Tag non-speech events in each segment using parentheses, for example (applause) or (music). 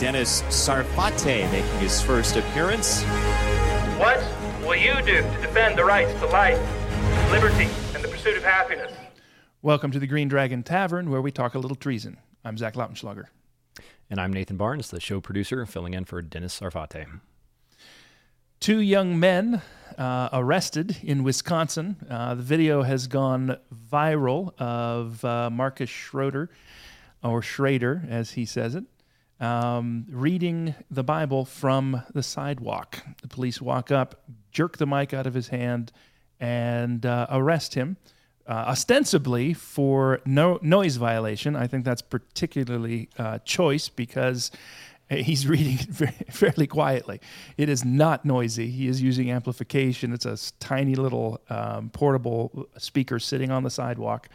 Dennis Sarfate making his first appearance. What will you do to defend the rights to life, liberty, and the pursuit of happiness? Welcome to the Green Dragon Tavern, where we talk a little treason. I'm Zach Lautenschlager. And I'm Nathan Barnes, the show producer, filling in for Dennis Sarfate. Two young men uh, arrested in Wisconsin. Uh, the video has gone viral of uh, Marcus Schroeder, or Schrader, as he says it, um, reading the Bible from the sidewalk. The police walk up, jerk the mic out of his hand, and uh, arrest him. Uh, ostensibly for no noise violation. I think that's particularly uh, choice because he's reading it (laughs) fairly quietly. It is not noisy. He is using amplification. It's a tiny little um, portable speaker sitting on the sidewalk.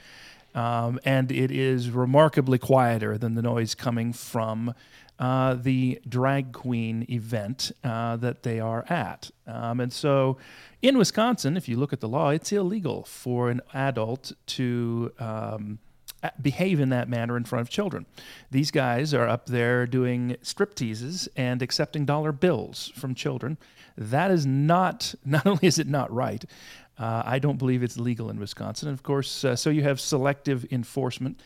Um, and it is remarkably quieter than the noise coming from uh, the drag queen event uh, that they are at. Um, and so in Wisconsin, if you look at the law, it's illegal for an adult to. Um, behave in that manner in front of children. These guys are up there doing strip teases and accepting dollar bills from children. That is not, (laughs) not only is it not right, uh, I don't believe it's legal in Wisconsin. And of course, uh, so you have selective enforcement,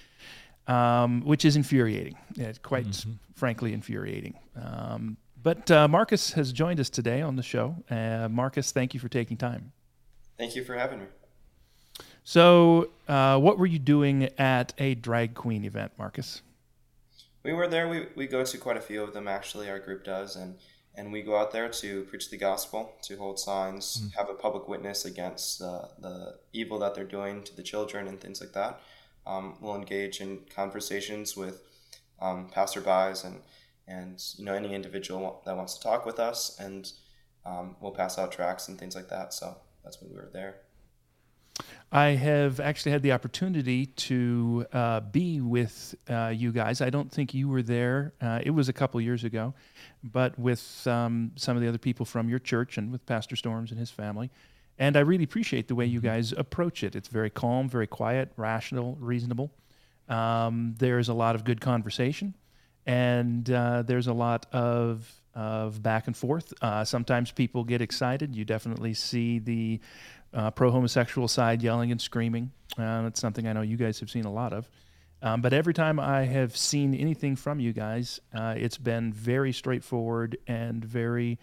um, which is infuriating. It's quite mm-hmm. frankly infuriating. Um, but uh, Marcus has joined us today on the show. Uh, Marcus, thank you for taking time. Thank you for having me. So, uh, what were you doing at a drag queen event, Marcus? We were there. We, we go to quite a few of them, actually, our group does. And, and we go out there to preach the gospel, to hold signs, mm. have a public witness against uh, the evil that they're doing to the children and things like that. Um, we'll engage in conversations with um, passerbys and, and you know any individual that wants to talk with us, and um, we'll pass out tracts and things like that. So that's when we were there. I have actually had the opportunity to uh, be with uh, you guys. I don't think you were there. Uh, it was a couple years ago, but with um, some of the other people from your church and with Pastor Storms and his family. And I really appreciate the way you mm-hmm. guys approach it. It's very calm, very quiet, rational, reasonable. Um, there's a lot of good conversation, and uh, there's a lot of of back and forth. Uh, sometimes people get excited. You definitely see the uh, pro homosexual side yelling and screaming. Uh, that's something I know you guys have seen a lot of. Um, but every time I have seen anything from you guys, uh, it's been very straightforward and very,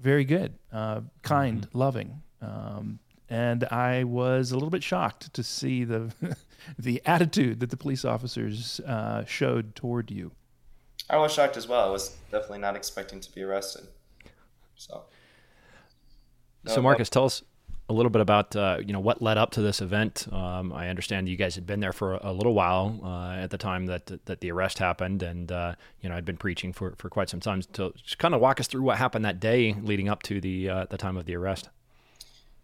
very good, uh, kind, mm-hmm. loving. Um, and I was a little bit shocked to see the (laughs) the attitude that the police officers uh, showed toward you. I was shocked as well. I was definitely not expecting to be arrested. So, no, so Marcus, tell us a little bit about uh, you know what led up to this event. Um, I understand you guys had been there for a, little while uh, at the time that that the arrest happened, and uh, you know I'd been preaching for, for quite some time. So just kind of walk us through what happened that day leading up to the uh, the time of the arrest.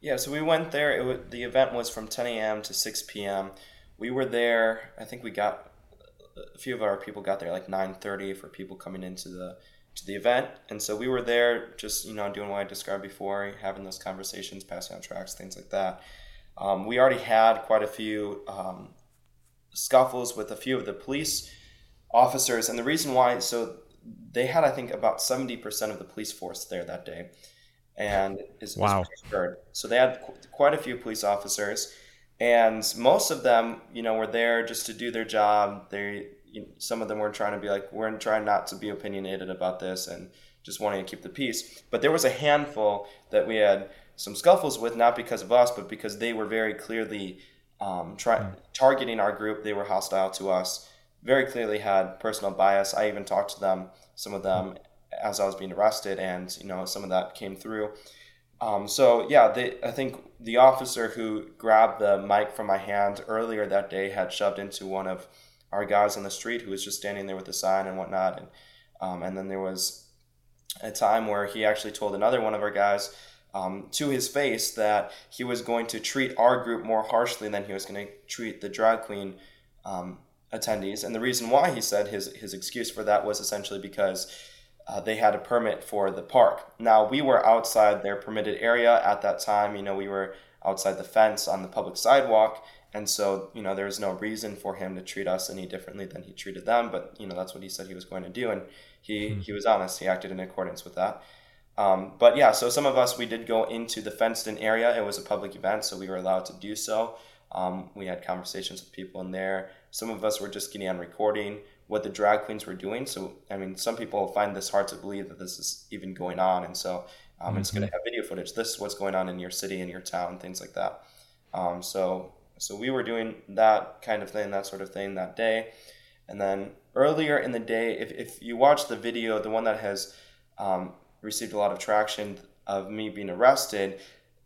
Yeah, so we went there. Was, the event was from 10 a.m. to 6 p.m. We were there. I think we got a few of our people got there like 9:30 for people coming into the to the event. And so we were there just, you know, doing what I described before, having those conversations, passing out tracks, things like that. Um, we already had quite a few um, scuffles with a few of the police officers. And the reason why, so they had, I think, about 70% of the police force there that day. And is, wow. So they had qu- quite a few police officers. And most of them, you know, were there just to do their job. They you know, some of them were trying to be like, we're trying not to be opinionated about this and just wanting to keep the peace. But there was a handful that we had some scuffles with, not because of us, but because they were very clearly um, try- mm. targeting our group. They were hostile to us, very clearly had personal bias. I even talked to them, some of them, as I was being arrested, and you know some of that came through. Um, so yeah, they, I think the officer who grabbed the mic from my hand earlier that day had shoved into one of our guys on the street who was just standing there with a sign and whatnot. And um, and then there was a time where he actually told another one of our guys um, to his face that he was going to treat our group more harshly than he was going to treat the drag queen um, attendees. And the reason why he said his his excuse for that was essentially because. Uh, they had a permit for the park. Now we were outside their permitted area at that time. You know, we were outside the fence on the public sidewalk, And so, you know, there was no reason for him to treat us any differently than he treated them. But, you know, that's what he said he was going to do. And he, mm-hmm. he was honest. He acted in accordance with that. Um, but yeah, so some of us, we did go into the fenced in area. It was a public event, so we were allowed to do so. Um, we had conversations with people in there. Some of us were just getting on recording what the drag queens were doing. So, I mean, some people find this hard to believe that this is even going on. And so um, mm-hmm. it's going to have video footage. This is what's going on in your city, in your town, things like that. Um, so, so we were doing that kind of thing, that sort of thing that day. And then earlier in the day, if, if you watch the video, the one that has um, received a lot of traction of me being arrested,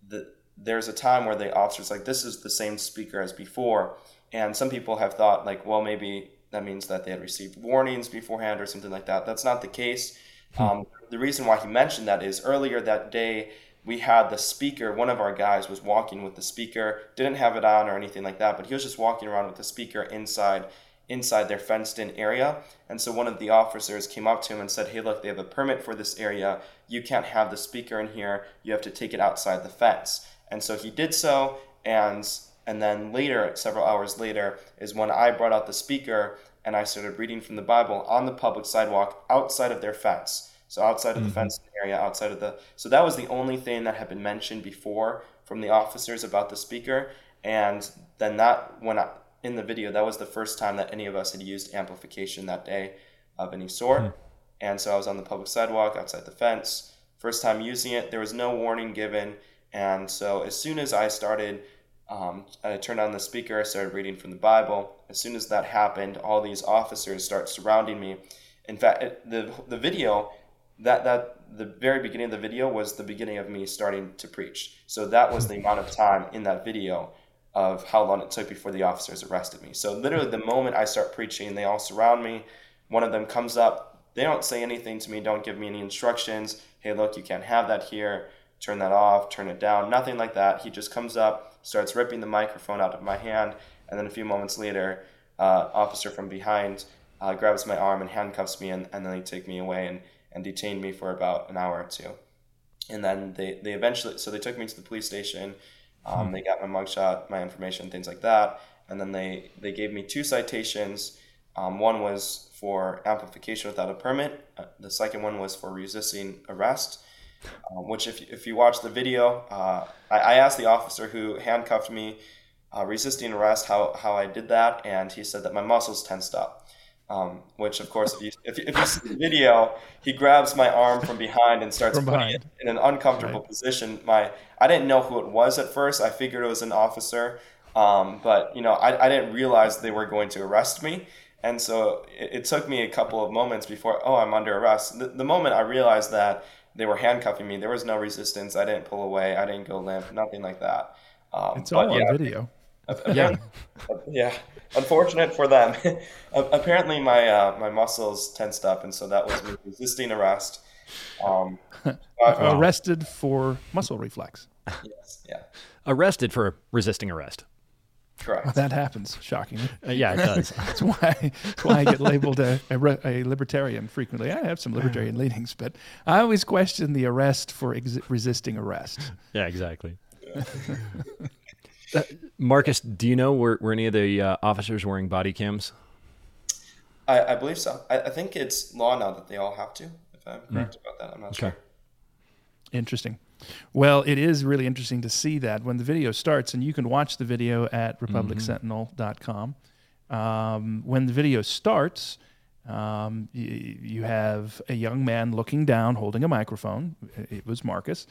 the, there's a time where the officer's like, this is the same speaker as before. And some people have thought, like, well, maybe that means that they had received warnings beforehand or something like that. That's not the case. Hmm. Um, the reason why he mentioned that is earlier that day, we had the speaker, one of our guys was walking with the speaker, didn't have it on or anything like that, but he was just walking around with the speaker inside inside their fenced in area. And so one of the officers came up to him and said, Hey, look, they have a permit for this area. You can't have the speaker in here. You have to take it outside the fence. And so he did so. And and then later, several hours later, is when I brought out the speaker and I started reading from the Bible on the public sidewalk outside of their fence. So outside of mm-hmm. the fence area, outside of the so that was the only thing that had been mentioned before from the officers about the speaker. And then that when I, in the video, that was the first time that any of us had used amplification that day of any sort. Mm-hmm. And so I was on the public sidewalk outside the fence. First time using it, there was no warning given. And so as soon as I started um, I turned on the speaker, I started reading from the Bible. As soon as that happened, all these officers start surrounding me. In fact, it, the, the video, that, that the very beginning of the video was the beginning of me starting to preach. So that was the amount of time in that video of how long it took before the officers arrested me. So literally the moment I start preaching, they all surround me. One of them comes up. They don't say anything to me, don't give me any instructions. Hey, look, you can't have that here. Turn that off, turn it down, nothing like that. He just comes up, starts ripping the microphone out of my hand, and then a few moments later, uh, officer from behind uh, grabs my arm and handcuffs me, and, and then they take me away and, and detained me for about an hour or two. And then they, they eventually, so they took me to the police station. Um, hmm. They got my mugshot, my information, things like that. And then they, they gave me two citations. Um, one was for amplification without a permit. Uh, the second one was for resisting arrest um, which if, if you watch the video, uh, I, I, asked the officer who handcuffed me, uh, resisting arrest, how, how I did that, and he said that my muscles tensed up. Um, which, of course, if you, if, if you see the video, he grabs my arm from behind and starts putting it in an uncomfortable right. position. My I didn't know who it was at first. I figured it was an officer, um, but you know, I, I didn't realize they were going to arrest me. And so it, it, took me a couple of moments before, oh, I'm under arrest. The, the moment I realized that they were handcuffing me. There was no resistance. I didn't pull away. I didn't go limp. Nothing like that. Um, it's all yeah, on video. Yeah, yeah. Unfortunate for them. (laughs) apparently, my uh, my muscles tensed up, and so that was me resisting arrest. Um, (laughs) Arrested for muscle reflex. Yes. Yeah. Arrested for resisting arrest. Correct. Well, that happens, shockingly. Uh, yeah, it does. (laughs) that's why that's why I get labeled a, a, a, libertarian frequently. I have some libertarian leanings, but I always question the arrest for ex- resisting arrest. Yeah, exactly. Uh, Marcus, do you know were, were any of the uh, officers wearing body cams? I, I believe so. I, I, think it's law now that they all have to. If I'm correct mm. about that, I'm not okay. sure. Interesting. Well, it is really interesting to see that when the video starts, and you can watch the video at republicsentinel.com. Um, when the video starts, um, you, you, have a young man looking down, holding a microphone. It was Marcus,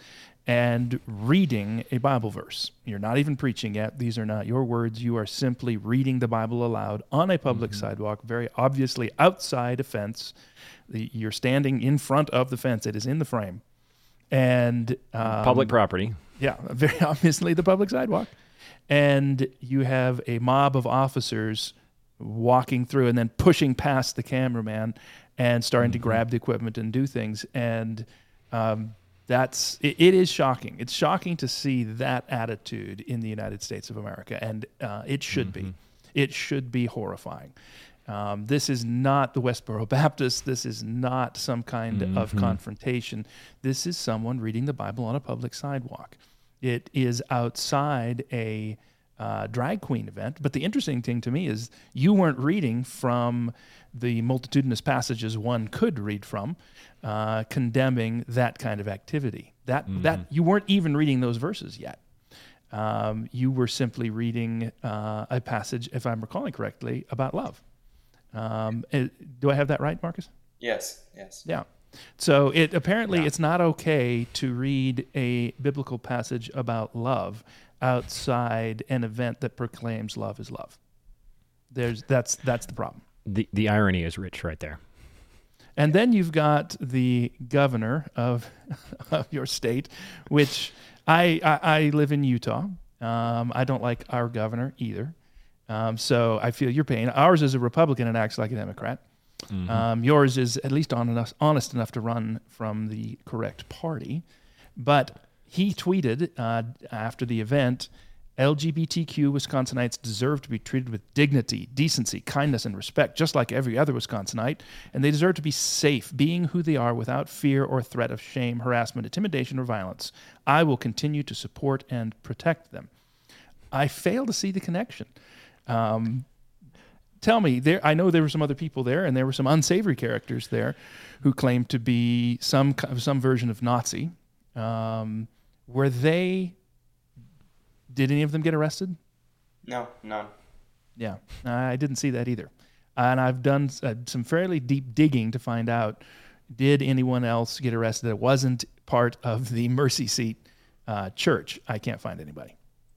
and reading a Bible verse. You're not even preaching yet. These are not your words. You are simply reading the Bible aloud on a public mm-hmm. sidewalk, very obviously outside a fence. The, you're standing in front of the fence, it is in the frame and um, public property. Yeah, (laughs) very obviously the public sidewalk, and you have a mob of officers walking through and then pushing past the cameraman and starting mm-hmm. to grab the equipment and do things and um, that's it, it is shocking it's shocking to see that attitude in the united states of america and uh, it should mm-hmm. be it should be horrifying um, this is not the Westboro (laughs) Baptist. This is not some kind mm-hmm. of confrontation. This is someone reading the Bible on a public sidewalk. It is outside a uh, drag queen event. But the interesting thing to me is you weren't reading from the multitudinous passages one could read from, uh, condemning that kind of activity. That that you weren't even reading those verses yet. Um, you were simply reading uh, a passage, if I'm recalling correctly, about love. Um, eh, do I have that right, Marcus? Yes, yes. Yeah. So it apparently it's not okay to read a biblical passage about love outside an event that proclaims love is love. There's that's that's the problem. The the irony is rich right there. And then you've got the governor of (laughs) of your state, which I I, I live in Utah. Um, I don't like our governor either. Um, so I feel your pain. Ours is a Republican and acts like a Democrat. Um, yours is at least on enough, honest enough to run from the correct party. But he tweeted uh, after the event LGBTQ Wisconsinites deserve to be treated with dignity, decency, kindness, and respect, just like every other Wisconsinite. And they deserve to be safe, being who they are without fear or threat of shame, harassment, intimidation, or violence. I will continue to support and protect them. I fail to see the connection. Um, tell me there i know there were some other people there and there were some unsavory characters there who claimed to be some some version of nazi um, were they did any of them get arrested No, none. yeah i didn't see that either and i've done uh, some fairly deep digging to find out did anyone else get arrested that wasn't part of the mercy seat uh, church i can't find anybody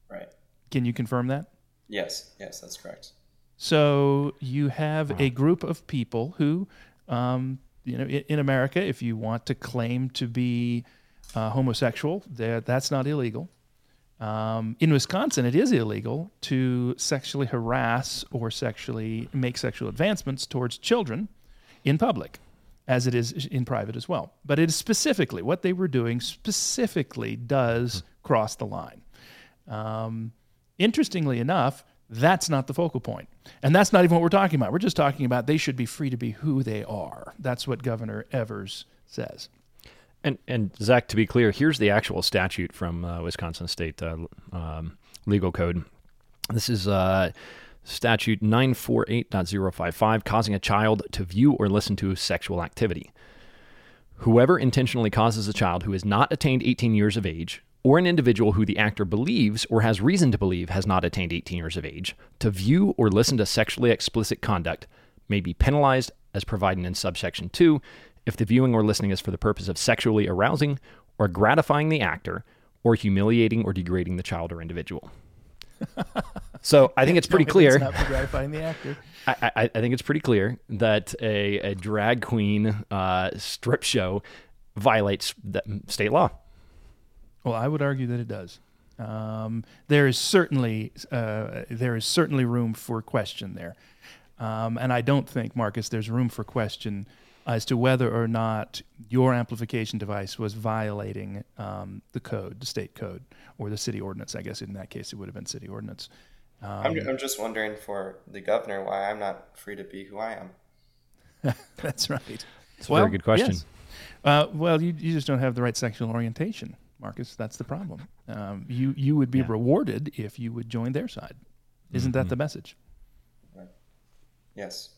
Right. can you confirm that Yes, yes, that's correct. So you have a group of people who, um, you know, in, in America, if you want to claim to be uh, homosexual, that's not illegal. Um, in Wisconsin, it is illegal to sexually harass or sexually make sexual advancements towards children in public, as it is in private as well. But it is specifically what they were doing specifically does cross the line. Um, interestingly enough, that's not the focal point. And that's not even what we're talking about. We're just talking about they should be free to be who they are. That's what Governor Evers says. And and Zach, to be clear, here's the actual statute from uh, Wisconsin State uh, um, Legal Code. This is uh, statute 948.055, causing a child to view or listen to sexual activity. Whoever intentionally causes a child who has not attained 18 years of age, or an individual who the actor believes or has reason to believe has not attained 18 years of age, to view or listen to sexually explicit conduct may be penalized as provided in subsection 2 if the viewing or listening is for the purpose of sexually arousing or gratifying the actor or humiliating or degrading the child or individual. (laughs) so I think it's pretty me clear. that's not for gratifying the actor. (laughs) I, I, I think it's pretty clear that a, a drag queen uh, strip show violates the state law. Well, I would argue that it does. Um, there is certainly uh, there is certainly room for question there, um, and I don't think Marcus there's room for question as to whether or not your amplification device was violating um, the code, the state code, or the city ordinance. I guess in that case it would have been city ordinance. I'm, I'm just wondering for the governor why I'm not free to be who I am. (laughs) That's right. It's a very good question. Uh, well, you, you just don't have the right sexual orientation, Marcus. That's the problem. Um, you you would be rewarded if you would join their side. Isn't that the message? Yes.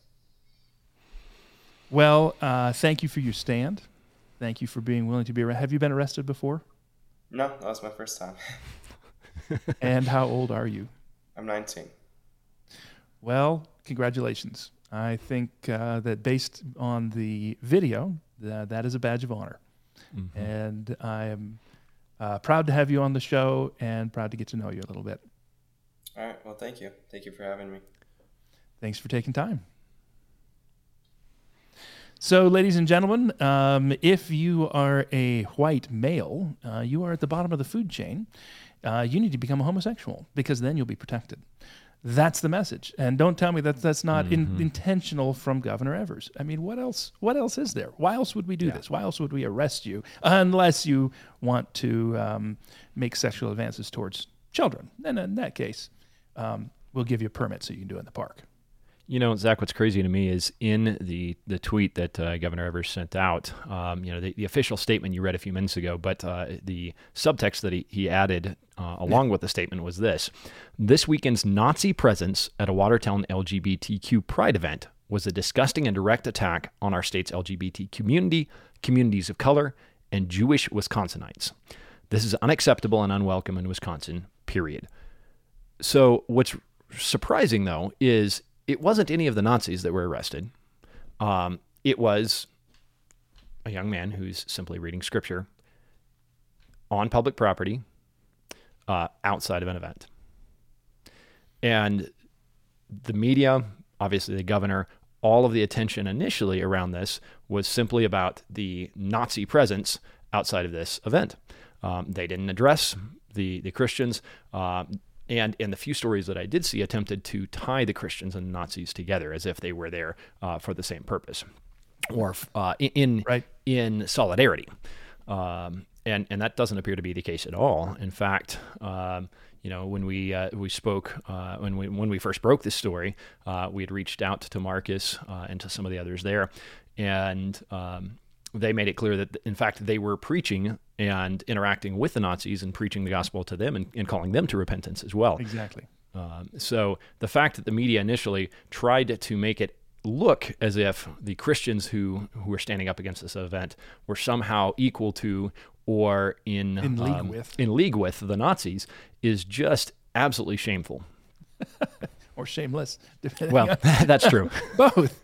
Well, uh, thank you for your stand. Thank you for being willing to be arrested. Have you been arrested before? No, that was my first time. (laughs) (laughs) and how old are you? I'm 19. Well, congratulations. I think uh, that based on the video, that that is a badge of honor. And I am uh, proud to have you on the show and proud to get to know you a little bit. All right. Well, thank you. Thank you for having me. Thanks for taking time. So, ladies and gentlemen, um, if you are a white male, uh, you are at the bottom of the food chain. Uh, you need to become a homosexual because then you'll be protected. That's the message. And don't tell me that that's not in, intentional from Governor Evers. I mean, what else? What else is there? Why else would we do this? Why else would we arrest you unless you want to um, make sexual advances towards children? Then in that case, um, we'll give you a permit so you can do it in the park. You know, Zach, what's crazy to me is in the the tweet that uh, Governor Evers sent out, um, you know, the, the, official statement you read a few minutes ago, but uh, the subtext that he, he added uh, along with the statement was this This weekend's Nazi presence at a Watertown LGBTQ pride event was a disgusting and direct attack on our state's LGBT community, communities of color, and Jewish Wisconsinites. This is unacceptable and unwelcome in Wisconsin, period. So, what's surprising, though, is it wasn't any of the Nazis that were arrested. Um, it was a young man who's simply reading scripture on public property uh, outside of an event. And the media, obviously the governor, all of the attention initially around this was simply about the Nazi presence outside of this event. Um, they didn't address the the Christians. Uh, and in the few stories that I did see attempted to tie the Christians and Nazis together as if they were there uh, for the same purpose or uh, in right. in solidarity. Um, and and that doesn't appear to be the case at all. In fact, um, you know, when we uh, we spoke uh, when we when we first broke this story, uh, we had reached out to Marcus uh, and to some of the others there, and um, they made it clear that, in fact, they were preaching and interacting with the Nazis and preaching the gospel to them and, and calling them to repentance as well. Exactly. Um, so the fact that the media initially tried to make it look as if the Christians who who were standing up against this event were somehow equal to or in in league um, with in league with the Nazis is just absolutely shameful. (laughs) or shameless. Well, (laughs) that's true. (laughs) Both.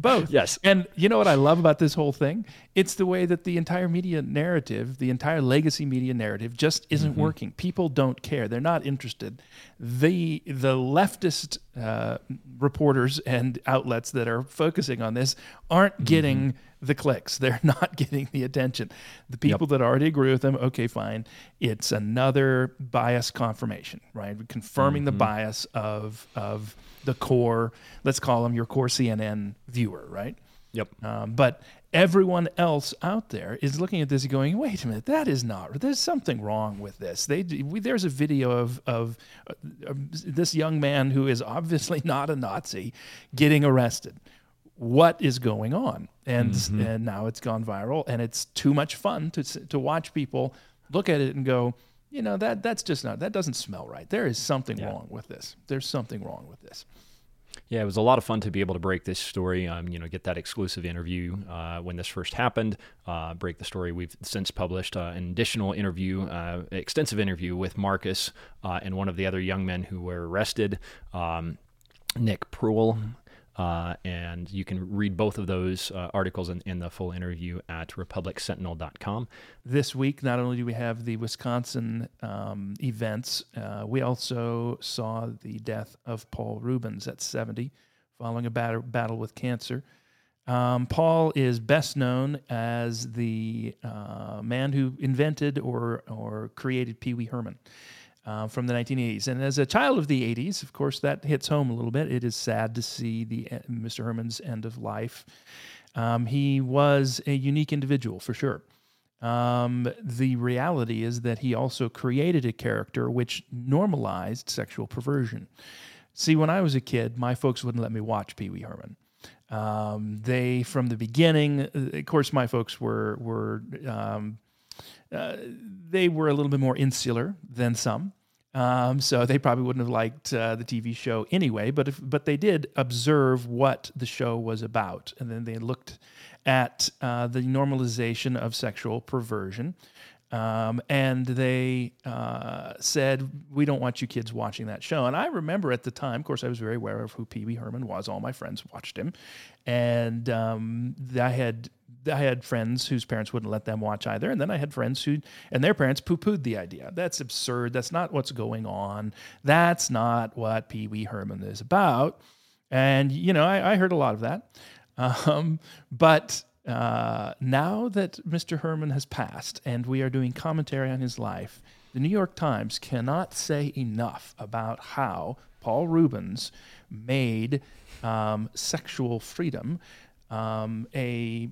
Both. Yes. And you know what I love about this whole thing? It's the way that the entire media narrative, the entire legacy media narrative just isn't mm-hmm. working. People don't care. They're not interested. The the leftist uh, reporters and outlets that are focusing on this aren't getting mm-hmm the clicks. (laughs) They're not getting the attention. The people yep. that already agree with them, okay, fine. It's another bias confirmation, right? Confirming mm-hmm. the bias of of the core. Let's call them your core CNN viewer, right? Yep. Um, but everyone else out there is looking at this and going, "Wait a minute, that is not. There's something wrong with this." They we, there's a video of of uh, this young man who is obviously (laughs) not a Nazi getting arrested what is going on and mm-hmm. and now it's gone viral and it's too much fun to to watch people look at it and go you know that that's just not that doesn't smell right there is something yeah. wrong with this there's something wrong with this yeah, it was a lot of fun to be able to break this story. Um, you know, get that exclusive interview uh, when this first happened. Uh, break the story. We've since published uh, an additional interview, uh, extensive interview with Marcus uh, and one of the other young men who were arrested, um, Nick Pruill. Uh, and you can read both of those uh, articles in, in, the full interview at republicsentinel.com. This week, not only do we have the Wisconsin um, events, uh, we also saw the death of Paul Reubens at 70 following a battle, battle with cancer. Um, Paul is best known as the uh, man who invented or, or created Pee Wee Herman uh, from the 1980s. And as a child of the 80s, of course, that hits home a little bit. It is sad to see the uh, Mr. Herman's end of life. Um, he was a unique individual for sure. Um, the reality is that he also created a character which normalized sexual perversion. See, when I was a kid, my folks wouldn't let me watch Pee Wee Herman. Um, they, from the beginning, uh, of course, my folks were were um, uh, they were a little bit more insular than some. Um, so they probably wouldn't have liked uh, the TV show anyway, but if, but they did observe what the show was about, and then they looked at uh, the normalization of sexual perversion, um, and they uh, said, "We don't want you kids watching that show." And I remember at the time, of course, I was very aware of who Pee Wee Herman was. All my friends watched him, and um, I had I had friends whose parents wouldn't let them watch either, and then I had friends who and their parents poo-pooed the idea. That's absurd. That's not what's going on. That's not what Pee Wee Herman is about. And you know, I, I heard a lot of that. Um, but uh, now that Mr. Herman has passed and we are doing commentary on his life, the New York Times cannot say enough about how Paul Reubens made um, sexual freedom um, a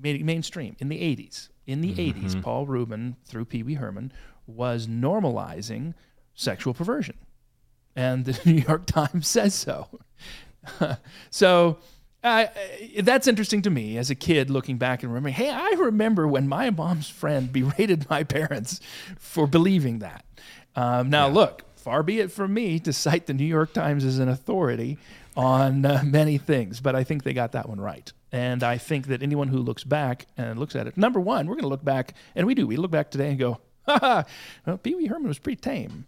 mainstream in the 80s. In the mm-hmm. 80s, Paul Rubin, through Pee Wee Herman, was normalizing sexual perversion. And the (laughs) New York Times says so. (laughs) so uh, that's interesting to me as a kid looking back and remembering, hey, I remember when my mom's friend (laughs) berated my parents for believing that. Um, now, yeah. look, far be it from me to cite the New York Times as an authority on uh, many things, but I think they got that one right. And I think that anyone who looks back and looks at it, number one, we're going to look back, and we do. We look back today and go, ha ha, well, Pee Wee Herman was pretty tame.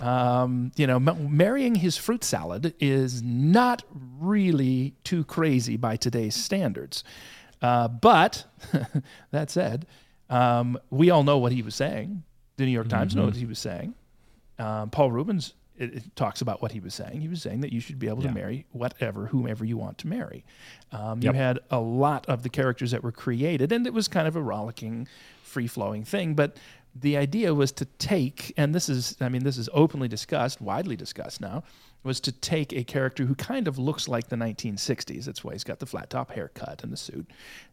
Um, you know, m- marrying his fruit salad is not really too crazy by today's standards. Uh, but (laughs) that said, um, we all know what he was saying. The New York Times mm-hmm. knows what he was saying. Um, Paul Reubens it, it, talks about what he was saying. He was saying that you should be able yeah. to marry whatever, whomever you want to marry. Um, yep. You had a lot of the characters that were created, and it was kind of a rollicking, free flowing thing. But the idea was to take, and this is, I mean, this is openly discussed, widely discussed now, was to take a character who kind of looks like the 1960s. That's why he's got the flat top haircut and the suit,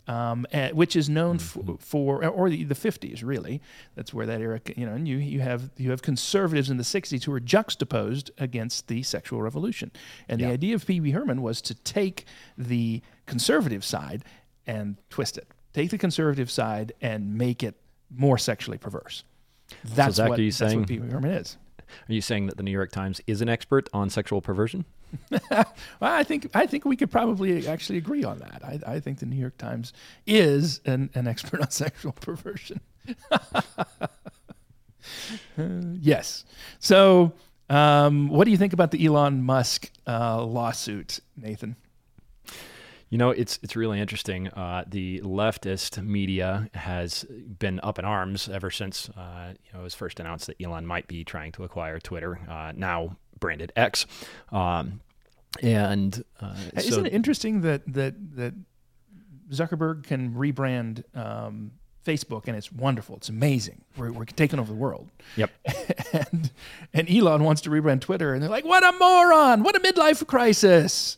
um, and, which is known mm-hmm. for, for, or the, the 50s really. That's where that era, you know, and you you have you have conservatives in the 60s who are juxtaposed against the sexual revolution, and yeah. the idea of Pee Wee Herman was to take the conservative side and twist it, take the conservative side and make it more sexually perverse. That's so Zach, what, are you saying, what Pee Wee Herman is. Are you saying that the New York Times is an expert on sexual perversion? (laughs) well, I think I think we could probably actually agree on that. I, I think the New York Times is an, an expert on (laughs) sexual perversion. uh, (laughs) yes. So, um, what do you think about the Elon Musk uh, lawsuit, Nathan? You know, it's it's really interesting. Uh, the leftist media has been up in arms ever since uh, you know it was first announced that Elon might be trying to acquire Twitter, uh, now branded X. Um, and uh, isn't so, it interesting that that that Zuckerberg can rebrand um, Facebook and it's wonderful. It's amazing. We're, we're taking over the world. Yep. (laughs) and and Elon wants to rebrand Twitter, and they're like, "What a moron! What a midlife crisis!"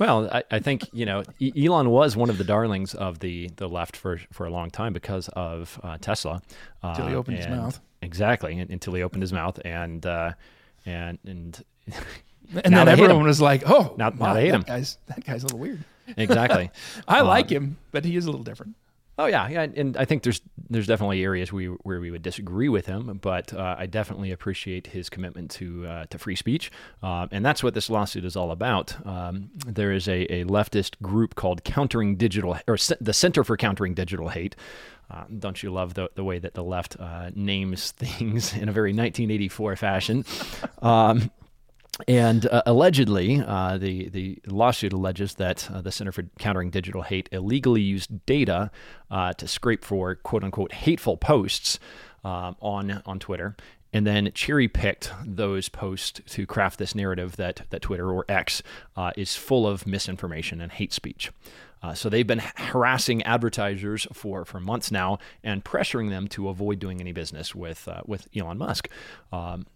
Well, I, I, think you know Elon was one of the darlings of the the left for for a long time because of uh, Tesla. Until he uh, opened his mouth. Exactly, until he opened his mouth, and uh, and and. (laughs) and then everyone was like, "Oh, now, wow, now they hate that him." Guy's that guy's a little weird. Exactly. (laughs) I like him, but he is a little different. Oh yeah, yeah, and I think there's there's definitely areas we, where we would disagree with him, but uh, I definitely appreciate his commitment to uh, to free speech, uh, and that's what this lawsuit is all about. Um, there is a, a leftist group called Countering Digital or C- the Center for Countering Digital Hate. Uh, don't you love the, the way that the left uh, names (laughs) things in a very 1984 fashion? Um, and uh, allegedly, uh, the the lawsuit alleges that uh, the Center for Countering Digital Hate illegally used data uh, to scrape for quote unquote hateful posts um, on on Twitter, and then cherry picked those posts to craft this narrative that that Twitter or X uh, is full of misinformation and hate speech. Uh, so they've been harassing advertisers for, for months now and pressuring them to avoid doing any business with with Elon Musk. Um,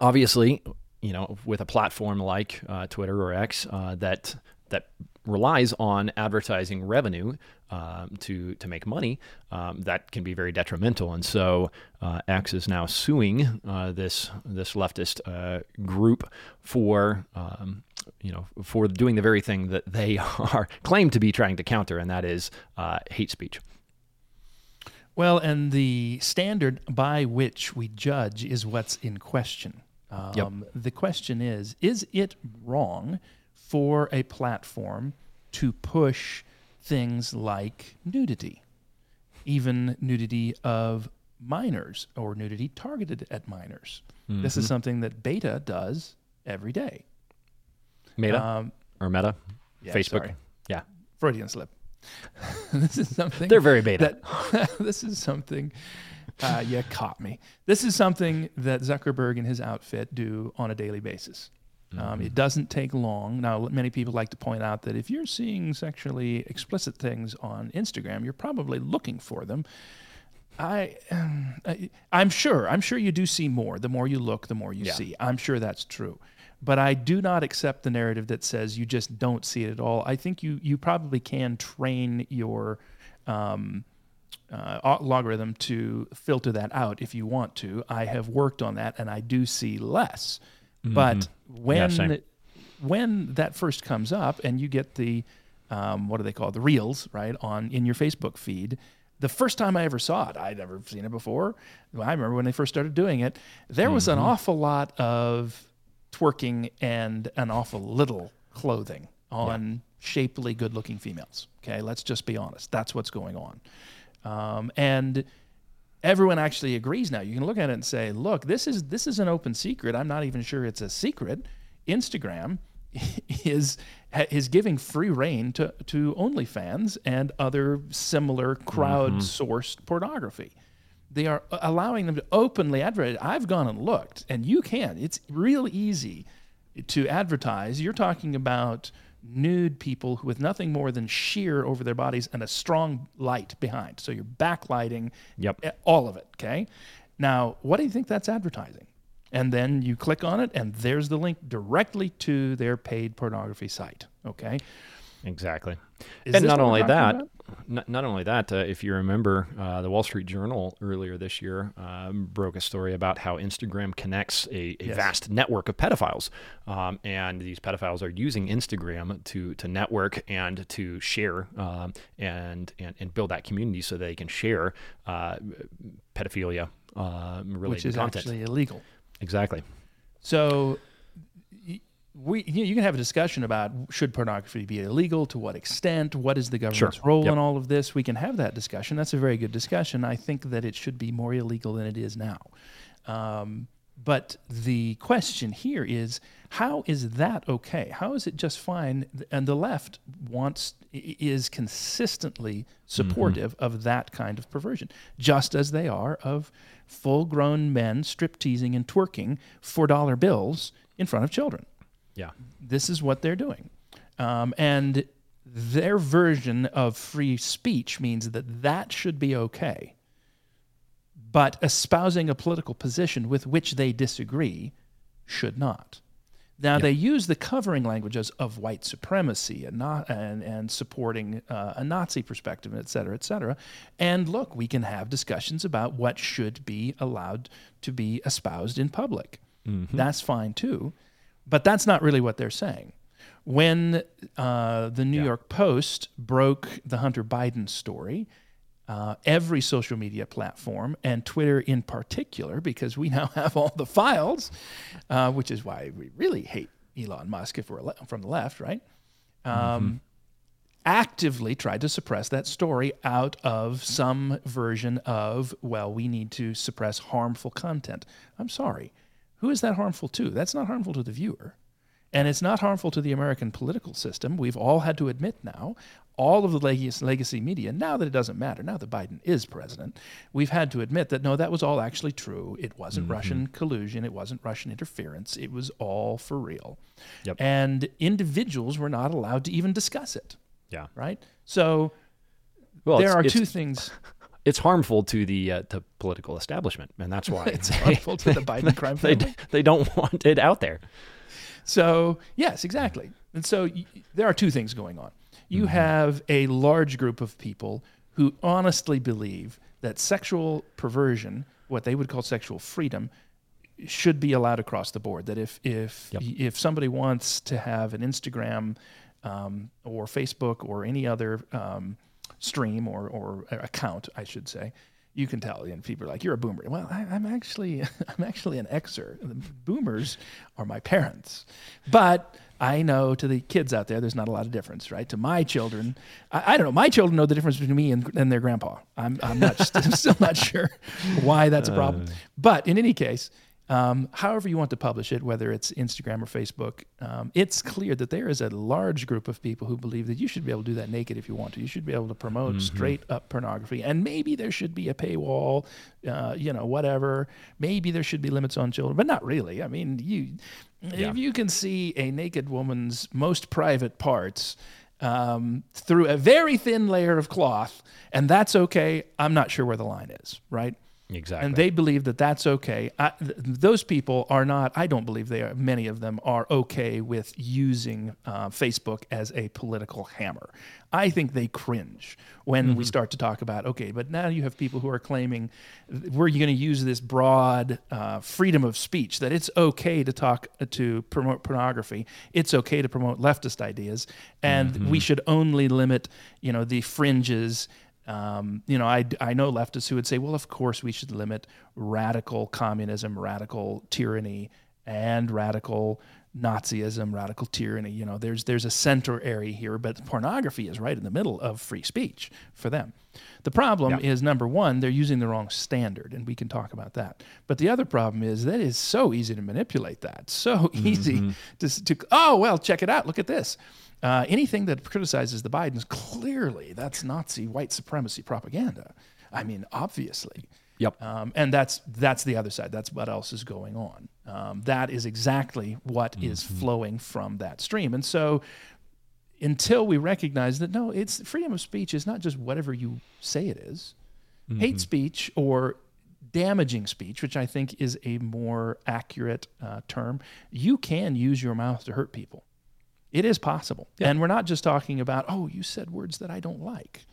obviously, you know, with a platform like uh, Twitter or X uh, that that relies on advertising revenue um, to to make money, um, that can be very detrimental. And so uh, X is now suing uh, this this leftist uh, group for um, you know for doing the very thing that they (laughs) are claim to be trying to counter, and that is uh, hate speech. Well, and the standard by which we judge is what's in question. Um, yep. The question is Is it wrong for a platform to push things like nudity, even nudity of minors or nudity targeted at minors? Mm-hmm. This is mm-hmm. something that Beta does every day. Meta um, or Meta? Yeah, Facebook? Sorry. Yeah. Freudian slip. (laughs) this is something. They're very beta. That, (laughs) this is something uh, you caught me. This is something that Zuckerberg and his outfit do on a daily basis. Um, mm-hmm. it doesn't take long. Now, many people like to point out that if you're seeing sexually explicit things on Instagram, you're probably looking for them. I, um, I, am sure. I'm sure you do see more. The more you look, the more you yeah. see. I'm sure that's true. But I do not accept the narrative that says you just don't see it at all. I think you you probably can train your um, uh, logarithm to filter that out if you want to. I have worked on that and I do see less. Mm-hmm. But when yeah, when that first comes up and you get the um, what do they call it? the reels right on in your Facebook feed. The first time I ever saw it, I'd never seen it before. I remember when they first started doing it. There was an awful lot of twerking and an awful little clothing on shapely, good-looking females. Okay, let's just be honest. That's what's going on, um, and everyone actually agrees now. You can look at it and say, "Look, this is this is an open secret. I'm not even sure it's a secret. Instagram (laughs) is is giving free rein to to OnlyFans and other similar crowd-sourced pornography." They are allowing them to openly advertise. I've gone and looked, and you can. It's real easy to advertise. You're talking about nude people with nothing more than sheer over their bodies and a strong light behind. So you're backlighting Yep. eh, all of it. Okay. Now, what do you think that's advertising? And then you click on it, and there's the link directly to their paid pornography site. Okay. Exactly. Is and not only that, about? Not, not only that, uh, if you remember, uh, the Wall Street Journal earlier this year um, broke a story about how Instagram connects a, a Yes. vast network of pedophiles, um, and these pedophiles are using Instagram to to network and to share um, and, and and build that community so they can share uh, pedophilia uh, related Which is content. actually illegal. exactly. So we you you can have a discussion about should pornography be illegal to what extent what is the government's role Yep. in all of this? We can have that discussion. That's a very good discussion. I think that it should be more illegal than it is now. Um, but the question here is how is that okay? How is it just fine? And the left wants is consistently supportive of that kind of perversion just as they are of full grown men strip teasing and twerking for dollar bills in front of children Yeah. this is what they're doing. Um, and their version of free speech means that that should be okay. But espousing a political position with which they disagree should not. Now, they use the covering languages of white supremacy and, not, and, and supporting uh, a Nazi perspective, et cetera, et cetera. And look, we can have discussions about what should be allowed to be espoused in public. That's fine too. But that's not really what they're saying. When uh, the New York Post broke the Hunter Biden story, uh, every social media platform and Twitter in particular, because we (laughs) now have all the files, uh, which is why we really hate Elon Musk if we're le- from the left, right? Um, Actively tried to suppress that story out of some version of, well, we need to suppress harmful content. I'm sorry. Who is that harmful to? That's not harmful to the viewer. And it's not harmful to the American political system. We've all had to admit now, all of the legacy, legacy media, now that it doesn't matter, now that Biden is president, we've had to admit that no, that was all actually true. It wasn't mm-hmm. Russian collusion, it wasn't Russian interference, it was all for real. Yep. And individuals were not allowed to even discuss it, Yeah. right? So Well, there are two things. It's harmful to the uh, to political establishment, and that's why (laughs) It's harmful to the (laughs) Biden crime they, family. (laughs) they don't want it out there. So, yes, exactly. And so y- there are two things going on. You have a large group of people who honestly believe that sexual perversion, what they would call sexual freedom, should be allowed across the board. That if if Yep. if somebody wants to have an Instagram um, or Facebook or any other um, stream or or account, I should say, you can tell. And people are like, "You're a boomer." Well, I, I'm actually (laughs) I'm actually an Xer. The boomers are my parents, but. I know to the kids out there, there's not a lot of difference, right? To my children, I, I don't know. My children know the difference between me and, and their grandpa. I'm, I'm not, (laughs) I'm still not sure why that's a problem. Uh. But in any case, um, however you want to publish it, whether it's Instagram or Facebook, um, it's clear that there is a large group of people who believe that you should be able to do that naked if you want to. You should be able to promote straight up pornography, and maybe there should be a paywall, uh, you know, whatever. Maybe there should be limits on children, but not really. I mean, you if you can see a naked woman's most private parts. Um, through a very thin layer of cloth, and that's okay. I'm not sure where the line is, right? Exactly. And they believe that that's okay. I, th- those people are not, I don't believe they are, many of them are okay with using uh, Facebook as a political hammer. I think they cringe when Mm-hmm. we start to talk about, okay, but now you have people who are claiming we're going to use this broad uh, freedom of speech, that it's okay to talk, uh, to promote pornography, it's okay to promote leftist ideas, and Mm-hmm. we should only limit, you know, the fringes um, you know, I, I know leftists who would say, well, of course we should limit radical communism, radical tyranny, and radical Nazism, radical tyranny. You know, there's there's a center area here, but pornography is right in the middle of free speech for them. The problem is number one, they're using the wrong standard, and we can talk about that. But the other problem is that it's so easy to manipulate that, so (laughs) easy to, to oh well, check it out, look at this. Uh, anything that criticizes the Bidens, clearly that's Nazi white supremacy propaganda. I mean, obviously. Yep. Um, and that's that's the other side. That's what else is going on. Um, that is exactly what is flowing from that stream. And so, until we recognize that no, it's freedom of speech is not just whatever you say it is. Hate speech or damaging speech, which I think is a more accurate uh, term, you can use your mouth to hurt people. It is possible. And we're not just talking about, oh, you said words that I don't like.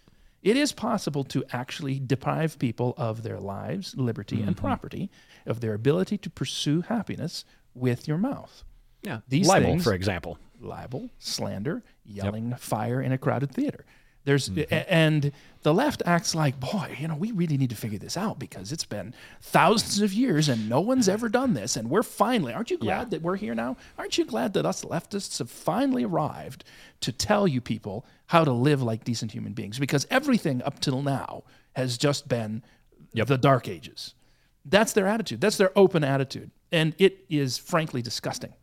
It is possible to actually deprive people of their lives, liberty, and mm-hmm. property, of their ability to pursue happiness with your mouth. yeah. these Libel, things- for example. Libel, slander, yelling fire in a crowded theater. There's mm-hmm. a- and the left acts like, boy, you know, we really need to figure this out because it's been thousands of years and no one's ever done this, and we're finally. Aren't you glad Yeah. that we're here now? Aren't you glad that us leftists have finally arrived to tell you people how to live like decent human beings? Because everything up till now has just been the dark ages. That's their attitude. That's their open attitude, and it is frankly disgusting.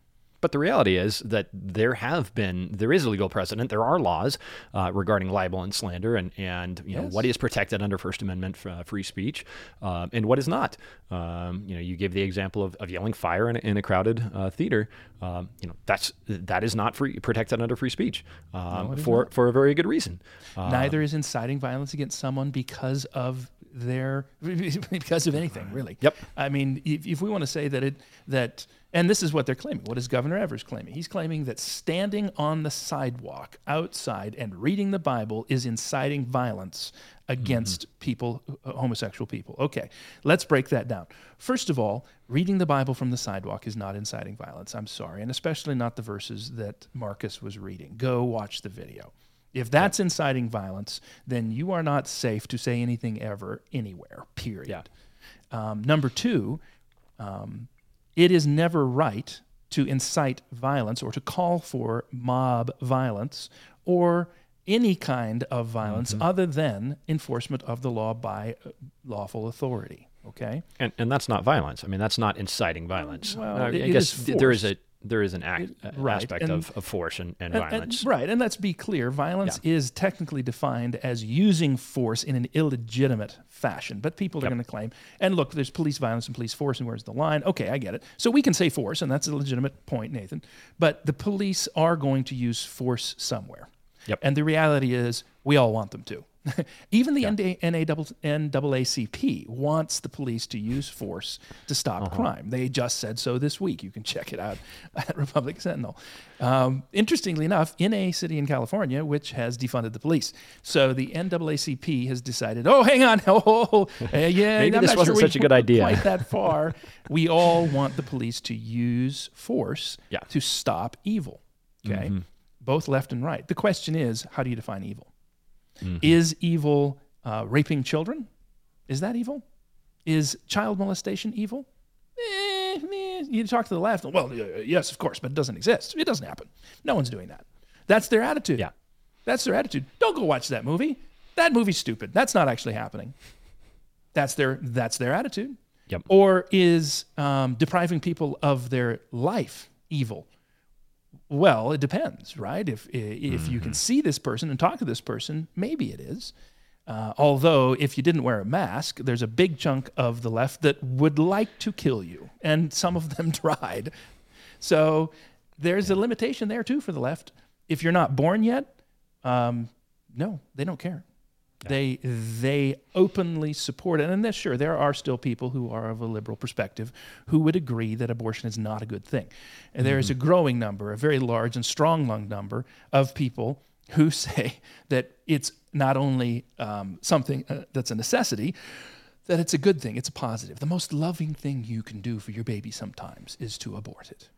But the reality is that there have been, there is a legal precedent. There are laws uh, regarding libel and slander, and and you know what is protected under First Amendment uh, free speech, uh, and what is not. Um, you know, you gave the example of, of yelling fire in a, in a crowded uh, theater. Um, you know, that's that is not free protected under free speech um, for for a very good reason. Neither is inciting violence against someone because of their (laughs) because of anything really. Yep. I mean, if, if we want to say that it that and this is what they're claiming. What is Governor Evers claiming? He's claiming that standing on the sidewalk outside and reading the Bible is inciting violence against people, uh, homosexual people. Okay, let's break that down. First of all, reading the Bible from the sidewalk is not inciting violence. I'm sorry, and especially not the verses that Marcus was reading. Go watch the video. If that's inciting violence, then you are not safe to say anything ever, anywhere, period. Um, number two, um, it is never right to incite violence or to call for mob violence or any kind of violence other than enforcement of the law by uh, lawful authority. Okay? and and that's not violence. I mean, that's not inciting violence. Well, Uh, it- I it guess is there is a there is an act, uh, right, aspect and- of, of force and, and, And- and- violence. right. And let's be clear violence is technically defined as using force in an illegitimate fashion. But people are going to claim, and look, there's police violence and police force, and where's the line? Okay, I get it. So we can say force, and that's a legitimate point, Nathan. But the police are going to use force somewhere. Yep. And the reality is, we all want them to. (laughs) Even the NDA NAACP wants the police to use force to stop Uh-huh. crime. They just said so this week. You can check it out (laughs) at Republic Sentinel. Um, interestingly enough, in a city in California which has defunded the police, so the NAACP has decided, oh, hang on, (laughs) oh, uh, yeah, Maybe I'm this wasn't sure such a good idea." Quite that far. we all want the police to use force Yeah. to stop evil. Okay, Mm-hmm. both left and right. The question is, how do you define evil? Mm-hmm. Is evil uh, raping children? Is that evil? Is child molestation evil? Eh, eh, you talk to the left. Well, uh, yes, of course, but it doesn't exist. It doesn't happen. No one's doing that. That's their attitude. Yeah. That's their attitude. Don't go watch that movie. That movie's stupid. That's not actually happening. That's their that's their attitude. Yep. Or is um, depriving people of their life evil? Well, it depends, right? If if you can see this person and talk to this person, maybe it is. Uh, although, if you didn't wear a mask, there's a big chunk of the left that would like to kill you, and some of them (laughs) tried. So there's a limitation there too for the left. If you're not born yet, um, no, they don't care. They they openly support it, and then sure there are still people who are of a liberal perspective who would agree that abortion is not a good thing. And there is a growing number, a very large and strong lung number of people who (laughs) say that it's not only um, something uh, that's a necessity, that it's a good thing, it's a positive. The most loving thing you can do for your baby sometimes is to abort it.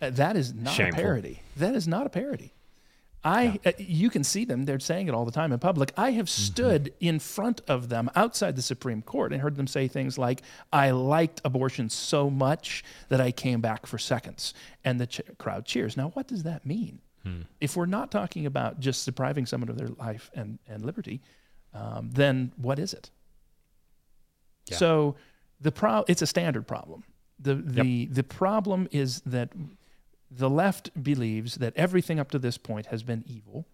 Uh, that is not Shameful. a parody. That is not a parody. I, uh, you can see them. They're saying it all the time in public. I have stood in front of them outside the Supreme Court and heard them say things like, "I liked abortion so much that I came back for seconds," and the ch- crowd cheers. Now, what does that mean? If we're not talking about just depriving someone of their life and, and liberty, um, then what is it? So the pro- it's a standard problem. The the the problem is that the left believes that everything up to this point has been evil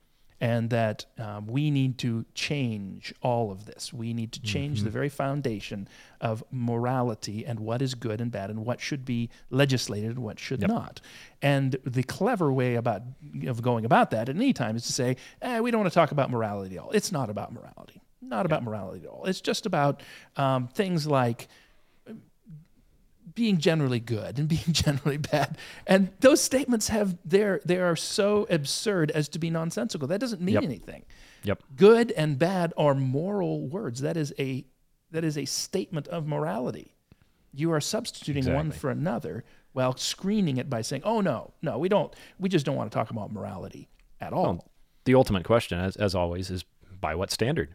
and that um, we need to change all of this. We need to change the very foundation of morality and what is good and bad and what should be legislated and what should not. And the clever way about of going about that at any time is to say, eh, we don't want to talk about morality at all. It's not about morality. Not about morality at all. It's just about um, things like being generally good and (laughs) being generally bad. And those statements have they're they are so absurd as to be nonsensical. That doesn't mean Yep. anything. Yep. Good and bad are moral words. That is a that is a statement of morality. You are substituting one for another while screening it by saying, "Oh no, no, we don't. We just don't want to talk about morality at all." The ultimate question, as, as always, is by what standard?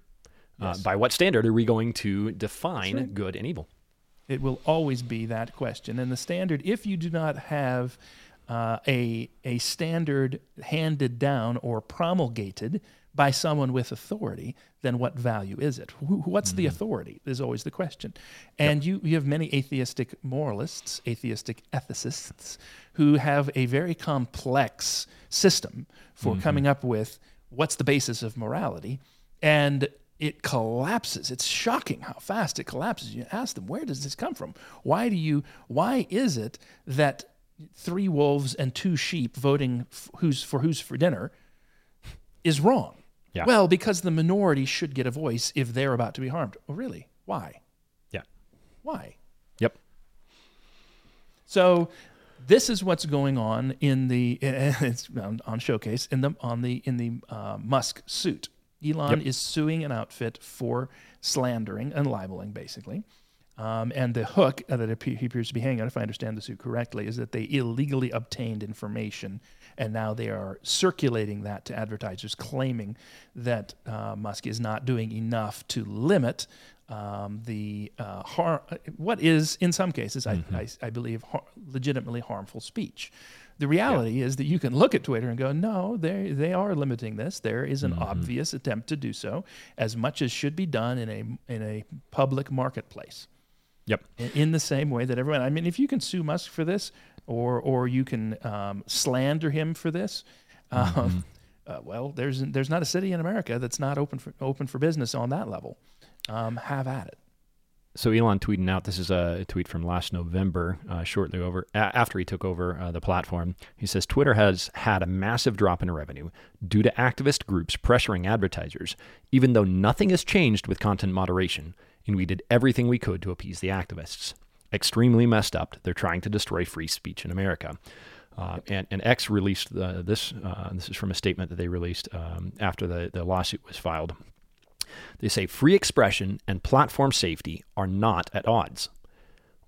Uh, by what standard are we going to define good and evil? It will always be that question. And the standard, if you do not have uh, a, a standard handed down or promulgated by someone with authority, then what value is it? Who, what's the authority is always the question. And you, you have many atheistic moralists, atheistic ethicists, who have a very complex system for coming up with what's the basis of morality. And it collapses. It's shocking how fast it collapses. You ask them, where does this come from? Why do you? Why is it that three wolves and two sheep voting f- who's for who's for dinner is wrong? Yeah. Well, because the minority should get a voice if they're about to be harmed. Oh, really? Why? Yeah. Why? Yep. So this is what's going on in the (laughs) it's on, on showcase in the on the in the uh, Musk suit. Elon Yep. is suing an outfit for slandering and libeling, basically. Um, and the hook that he appears to be hanging on, if I understand the suit correctly, is that they illegally obtained information, and now they are circulating that to advertisers, claiming that uh, Musk is not doing enough to limit um, the uh, har- what is, in some cases, I, I, I believe, har- legitimately harmful speech. The reality is that you can look at Twitter and go, no, they they are limiting this. There is an obvious attempt to do so, as much as should be done in a in a public marketplace Yep. in- the same way that everyone. I mean, if you can sue Musk for this, or or you can um, slander him for this, um, uh, well, there's there's not a city in America that's not open for open for business on that level. Um, have at it. So Elon tweeting out. This is a tweet from last November, uh, shortly over a- after he took over uh, the platform. He says Twitter has had a massive drop in revenue due to activist groups pressuring advertisers, even though nothing has changed with content moderation, and we did everything we could to appease the activists. Extremely messed up. They're trying to destroy free speech in America. Uh, and, and X released uh, this. Uh, this is from a statement that they released um, after the, the lawsuit was filed. They say free expression and platform safety are not at odds.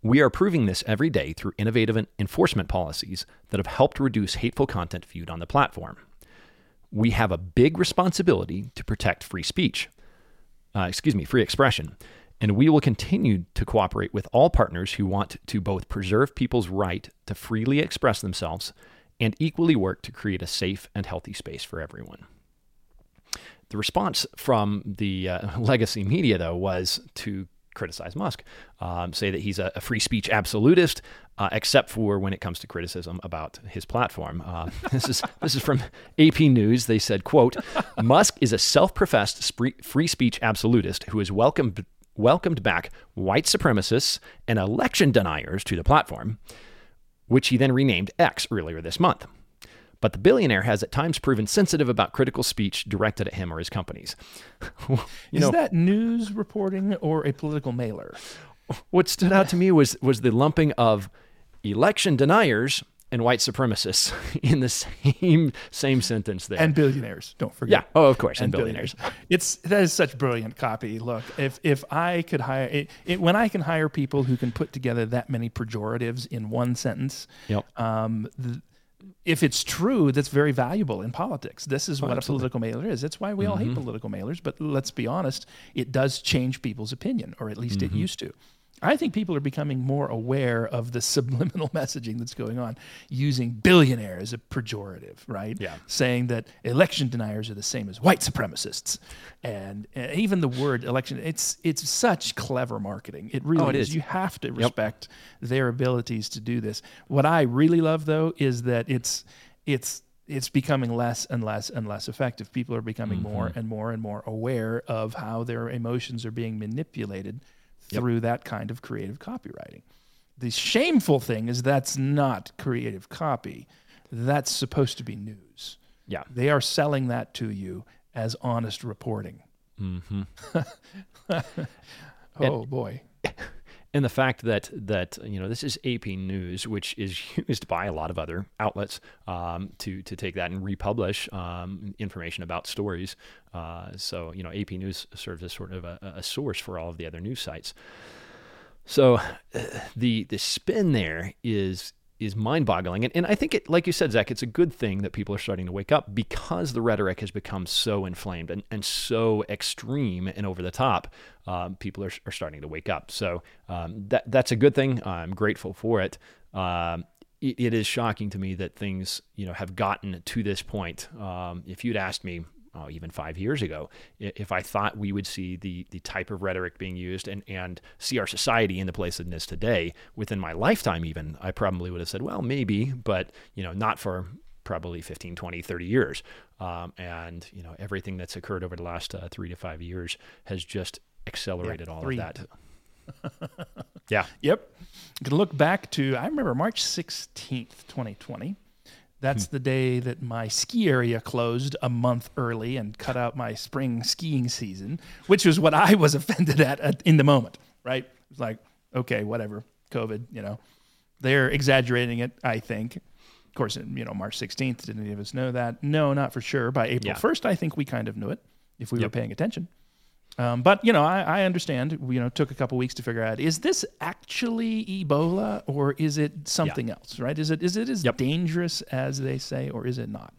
We are proving this every day through innovative enforcement policies that have helped reduce hateful content viewed on the platform. We have a big responsibility to protect free speech, uh, excuse me, free expression, and we will continue to cooperate with all partners who want to both preserve people's right to freely express themselves and equally work to create a safe and healthy space for everyone. The response from the uh, (laughs) legacy media, though, was to criticize Musk, um, say that he's a, a free speech absolutist, uh, except for when it comes to criticism about his platform. Uh, (laughs) this is this is from AP News. They said, "quote Musk is a self-professed spree- free speech absolutist who has welcomed welcomed back white supremacists and election deniers to the platform." which he then renamed X earlier this month. But the billionaire has at times proven sensitive about critical speech directed at him or his companies. (laughs) you Is know, that news reporting or a political mailer? what stood out to me was was the lumping of election deniers and white supremacists (laughs) in the same same sentence there. And billionaires, don't forget. yeah, oh, of course, and, billionaires. It's that is such brilliant copy. Look, if if I could hire it, it, when I can hire people who can put together that many pejoratives in one sentence, Yep. um, th- if it's true, that's very valuable in politics. This is what Oh, absolutely. Mm-hmm. a political mailer is. That's why we all hate political mailers. But let's be honest, it does change people's opinion, or at least Mm-hmm. it used to. I think people are becoming more aware of the (laughs) subliminal messaging that's going on, using billionaire as a pejorative, right? Yeah. Saying that election deniers are the same as white supremacists, and uh, even the word election. It's it's such clever marketing. It really Oh, it is. is. You have to respect their abilities to do this. What I really love though is that it's it's it's becoming less and less and less effective. People are becoming more and more and more aware of how their emotions are being manipulated through that kind of creative copywriting. The shameful thing is that's not creative copy. That's supposed to be news. Yeah. They are selling that to you as honest reporting. Mm-hmm. (laughs) oh boy. And the fact that that you know this is AP News, which is (laughs) used by a lot of other outlets um, to to take that and republish um, information about stories. Uh, so you know AP News serves as sort of a, a source for all of the other news sites. So (sighs) the the spin there is is mind-boggling, and, and I think it, like you said, Zach, it's a good thing that people are starting to wake up because the rhetoric has become so inflamed and, and so extreme and over the top. Um, people are, are starting to wake up, so um, that that's a good thing. I'm grateful for it. Um, it, it is shocking to me that things you know have gotten to this point. Um, if you'd asked me oh, even five years ago, if I thought we would see the the type of rhetoric being used and and see our society in the place it is today within my lifetime, even I probably would have said, well, maybe, but you know, not for probably 15, 20, 30 years. Um, and you know, everything that's occurred over the last uh, three to five years has just accelerated all three. of that. (laughs) yeah. Yep. You can look back to, I remember March 16th, 2020. That's Hmm. the day that my ski area closed a month early and cut out my spring skiing season, which was what I was (laughs) offended at, at in the moment, right? It was like, okay, whatever, COVID, you know. They're exaggerating it, I think. Of course, you know, March 16th, did any of us know that? No, not for sure. By April Yeah. 1st, I think we kind of knew it if we were paying attention. Um, but you know, I, I understand. You know, took a couple weeks to figure out: is this actually Ebola or is it something else? Right? Is it is it as Yep. dangerous as they say, or is it not?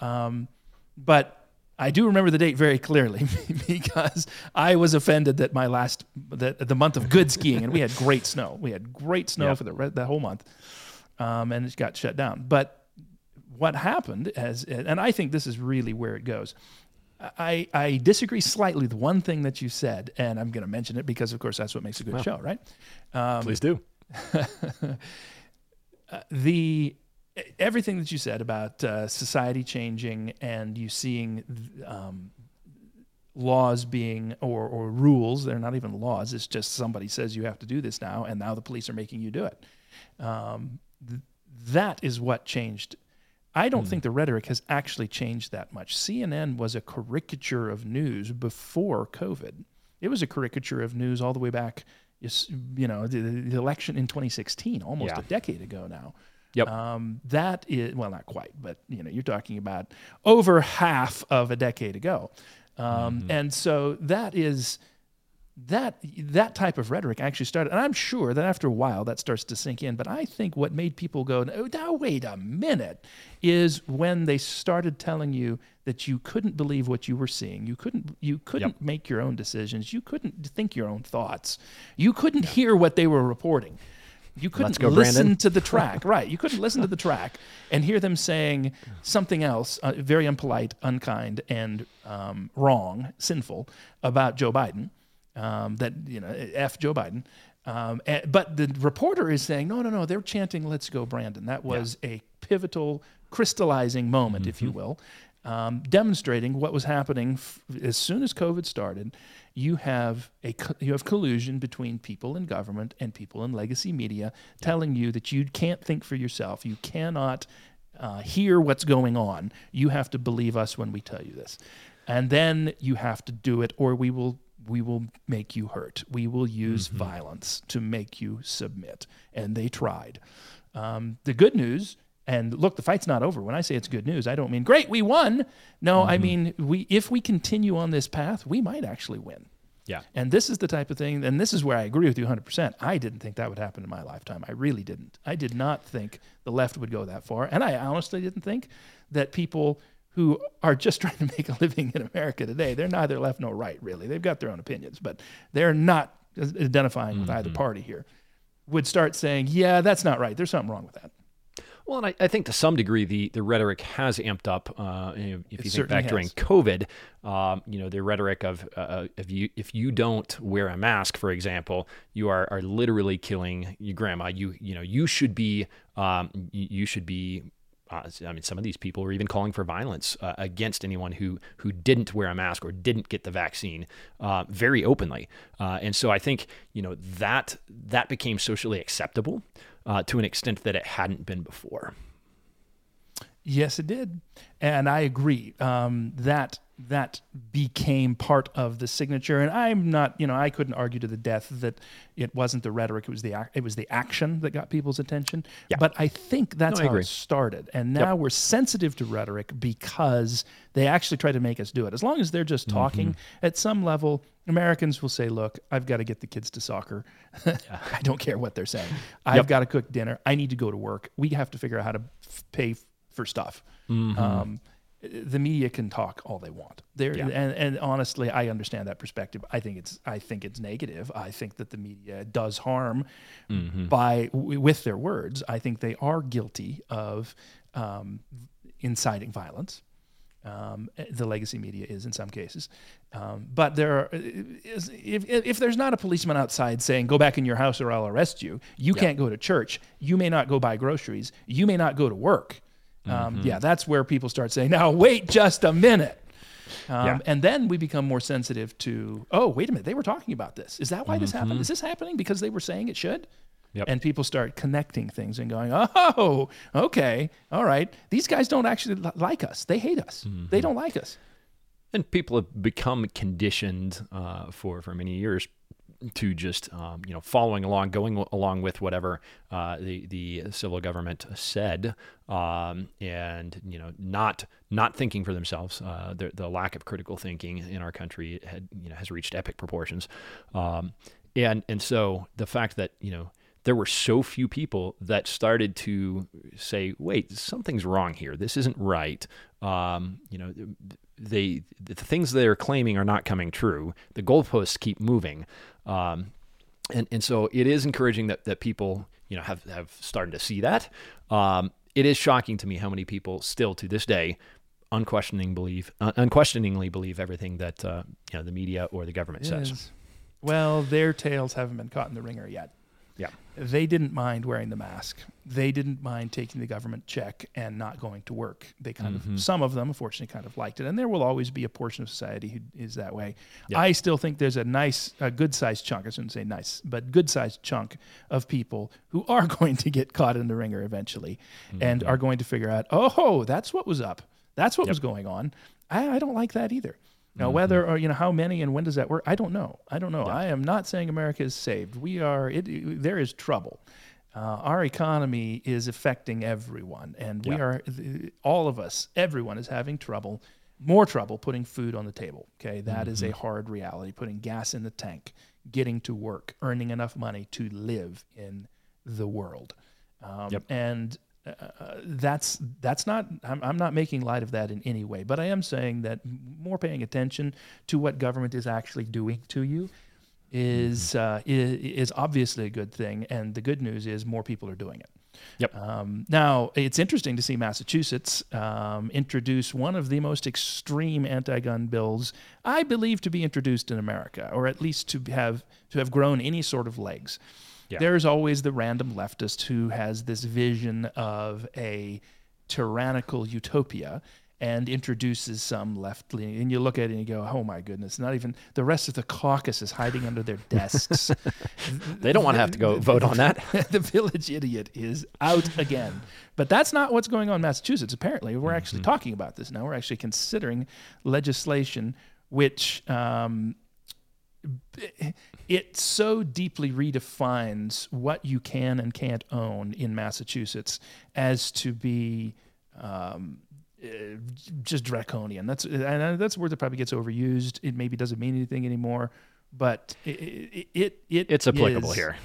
Um, but I do remember the date very clearly (laughs) because I was offended that my last the, the month of good skiing, and we had great snow. We had great snow Yep. for the that whole month, um, and it got shut down. But what happened as and I think this is really where it goes. I, I disagree slightly with one thing that you said, and I'm going to mention it because, of course, that's what makes a good show, right? Please do. (laughs) The everything that you said about uh, society changing and you seeing um, laws being or, or rules, they're not even laws. It's just somebody says you have to do this now, and now the police are making you do it. Um, th- that is what changed. I don't think the rhetoric has actually changed that much. CNN was a caricature of news before COVID. It was a caricature of news all the way back, you know, the, the election in 2016, almost Yeah. a decade ago now. Yep. Um, that is well, not quite, but you know, you're talking about over half of a decade ago, um, and so that is that that type of rhetoric actually started, and I'm sure that after a while that starts to sink in. But I think what made people go, "Oh, now wait a minute," is when they started telling you that you couldn't believe what you were seeing, you couldn't you couldn't make your own decisions, you couldn't think your own thoughts, you couldn't hear what they were reporting. You couldn't go, listen Brandon. to the (laughs) track, right? You couldn't listen to the track and hear them saying something else, uh, very impolite, unkind, and um, wrong, sinful about Joe Biden. Um, that you know, f Joe Biden. Um, and, but the reporter is saying, no, no, no. They're chanting, "Let's go, Brandon." That was a pivotal, crystallizing moment, if you will, um, demonstrating what was happening f- as soon as COVID started. You have a co- you have collusion between people in government and people in legacy media, telling you that you can't think for yourself. You cannot uh, hear what's going on. You have to believe us when we tell you this, and then you have to do it, or we will we will make you hurt. We will use Mm-hmm. violence to make you submit. And they tried. Um, the good news, and look, the fight's not over. When I say it's good news, I don't mean great, we won. No, I Mm-hmm. mean we if we continue on this path, we might actually win. Yeah. And this is the type of thing, and this is where I agree with you 100%. I didn't think that would happen in my lifetime. I really didn't. I did not think the left would go that far. And I honestly didn't think that people who are just (laughs) trying to make a living in America today, they're neither left nor right, really. They've got their own opinions, but they're not identifying with either party here, would start saying, yeah, that's not right. There's something wrong with that. Well, and I, I think to some degree the, the rhetoric has amped up. Uh, you if It you think certainly back during. COVID, um, you know, the rhetoric of uh, if you if you don't wear a mask, for example, you are, are literally killing your grandma. You you know you should be um, you should be. Uh, I mean, some of these people were even calling for violence uh, against anyone who who didn't wear a mask or didn't get the vaccine, uh, very openly. Uh, and so I think you know that that became socially acceptable uh, to an extent that it hadn't been before. Yes, it did, and I agree. Um, that that became part of the signature, and I'm not, you know, I couldn't argue to the death that it wasn't the rhetoric; it was the it was the action that got people's attention. Yeah. But I think that's No, I how agree. it started, and now we're sensitive to rhetoric because they actually try to make us do it. As long as they're just talking, Mm-hmm. at some level, Americans will say, "Look, I've got to get the kids to soccer. (laughs) I don't care what they're saying. (laughs) I've got to cook dinner. I need to go to work. We have to figure out how to f- pay f- for stuff." Mm-hmm. Um, the media can talk all they want. There and, and honestly, I understand that perspective. I think it's I think it's negative. I think that the media does harm Mm-hmm. by w- with their words. I think they are guilty of um, inciting violence. Um, the legacy media is in some cases, um, but there are, is, if, if there's not a policeman outside saying "Go back in your house or I'll arrest you," you can't go to church. You may not go buy groceries. You may not go to work. Um, Mm-hmm. Yeah, that's where people start saying, "Now wait just a minute." Um, Yeah. And then we become more sensitive to, oh, wait a minute, they were talking about this. Is that why this happened? Mm-hmm. Is this happening because they were saying it should? Yep. And people start connecting things and going, oh, okay, all right. These guys don't actually li- like us. They hate us. Mm-hmm. They don't like us. and people have become conditioned uh, for for many years to just um, you know following along, going along with whatever uh, the the civil government said, um, and you know not not thinking for themselves. Uh, the, the lack of critical thinking in our country had you know has reached epic proportions, um, and and so the fact that you know there were so few people that started to say, "Wait, something's wrong here. This isn't right." Um, you know, they the things they're claiming are not coming true. The goalposts keep moving, um, and and so it is encouraging that that people you know have have started to see that. Um, it is shocking to me how many people still to this day unquestioning believe uh, unquestioningly believe everything that uh, you know the media or the government says. Yes. Well, their tails haven't been caught in the wringer yet. Yeah. They didn't mind wearing the mask. They didn't mind taking the government check and not going to work. They kind Mm-hmm. of, some of them, unfortunately, kind of liked it. And there will always be a portion of society who is that way. I still think there's a nice, a good sized chunk, I shouldn't say nice, but good sized chunk of people who are (laughs) going to get caught in the wringer eventually and Mm-hmm. are going to figure out, oh, that's what was up. That's what was going on. I, I don't like that either. Now, Mm-hmm. whether or you know how many and when does that work, I don't know. I don't know. I am not saying America is saved. We are. It, there is trouble. Uh, our economy is affecting everyone, and we are all of us. Everyone is having trouble, more trouble putting food on the table. Okay, that is a Mm-hmm. hard reality. Putting gas in the tank, getting to work, earning enough money to live in the world, um, Yep. and uh, that's that's not I'm, I'm not making light of that in any way but i am saying that more paying attention to what government is actually doing to you is uh, is, is obviously a good thing and the good news is more people are doing it. Yep. um, now it's interesting to see massachusetts um, introduce one of the most extreme anti-gun bills i believe to be introduced in america or at least to have to have grown any sort of legs Yeah. there's always the random leftist who has this vision of a tyrannical utopia and introduces some left leaning. And you look at it and you go, oh my goodness, not even the rest of the caucus is hiding under their desks. (laughs) they don't want to have to go vote on that. (laughs) the village idiot is out again. But that's not what's going on in Massachusetts. Apparently, we're actually mm-hmm. talking about this now. We're actually considering legislation which um, it so deeply redefines what you can and can't own in Massachusetts as to be um, uh, just draconian. That's and that's a word that probably gets overused. It maybe doesn't mean anything anymore, but it it, it, it it's applicable is, here.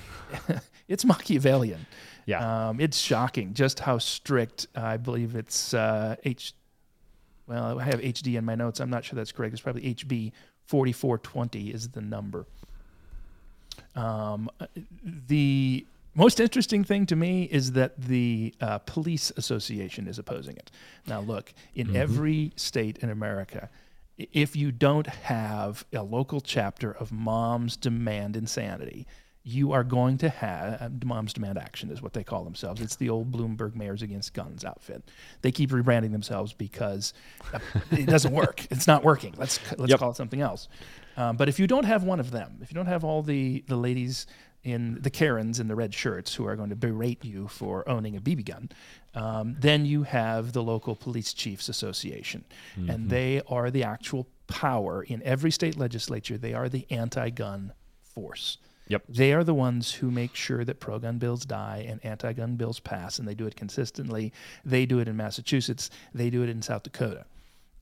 (laughs) it's Machiavellian. Yeah, um, it's shocking just how strict. I believe it's uh, H. Well, I have HD in my notes. I'm not sure that's correct. It's probably HB 4420 is the number. Um, the most interesting thing to me is that the uh, police association is opposing it. Now, look, in mm-hmm. every state in America, if you don't have a local chapter of Moms Demand Insanity, you are going to have uh, Moms Demand Action is what they call themselves. It's the old Bloomberg Mayors Against Guns outfit. They keep rebranding themselves because uh, it doesn't work. It's not working. Let's let's yep. call it something else. Um, but if you don't have one of them, if you don't have all the the ladies in the Karens in the red shirts who are going to berate you for owning a BB gun. Um, then you have the local police chiefs association, mm-hmm. and they are the actual power in every state legislature. They are the anti-gun force. Yep. They are the ones who make sure that pro-gun bills die and anti-gun bills pass, and they do it consistently. They do it in Massachusetts. They do it in South Dakota.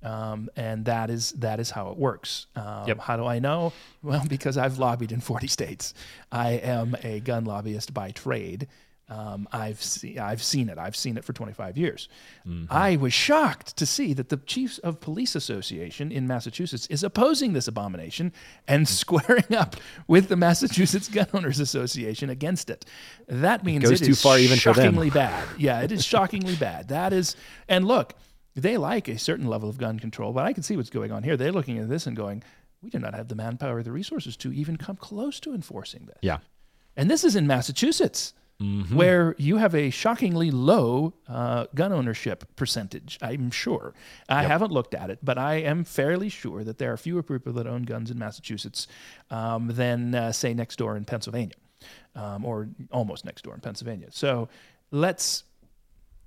Um, and that is that is how it works. Um, yep. How do I know? Well, (laughs) because I've lobbied in 40 states. I am a gun lobbyist by trade. Um, I've seen I've seen it. I've seen it for 25 years. Mm-hmm. I was shocked to see that the Chiefs of Police Association in Massachusetts is opposing this abomination and squaring up with the Massachusetts Gun Owners Association against it. That means it goes it too far even. Shockingly bad. Yeah, it is shockingly bad. That is, and look they like a certain level of gun control, but I can see what's going on here. They're looking at this and going, we do not have the manpower or the resources to even come close to enforcing this. Yeah. And this is in Massachusetts, mm-hmm. where you have a shockingly low uh, gun ownership percentage, I'm sure. I yep. haven't looked at it, but I am fairly sure that there are fewer people that own guns in Massachusetts um, than, uh, say, next door in Pennsylvania, um, or almost next door in Pennsylvania. So let's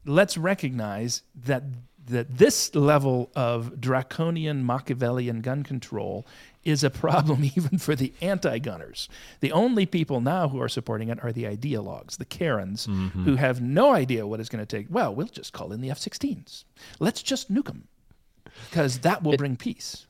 let's recognize that that this level of draconian Machiavellian gun control is a problem (laughs) even for the anti-gunners. The only people now who are supporting it are the ideologues, the Karens, mm-hmm. who have no idea what it's going to take. Well, we'll just call in the F-16s. Let's just nuke them because that will it, bring peace.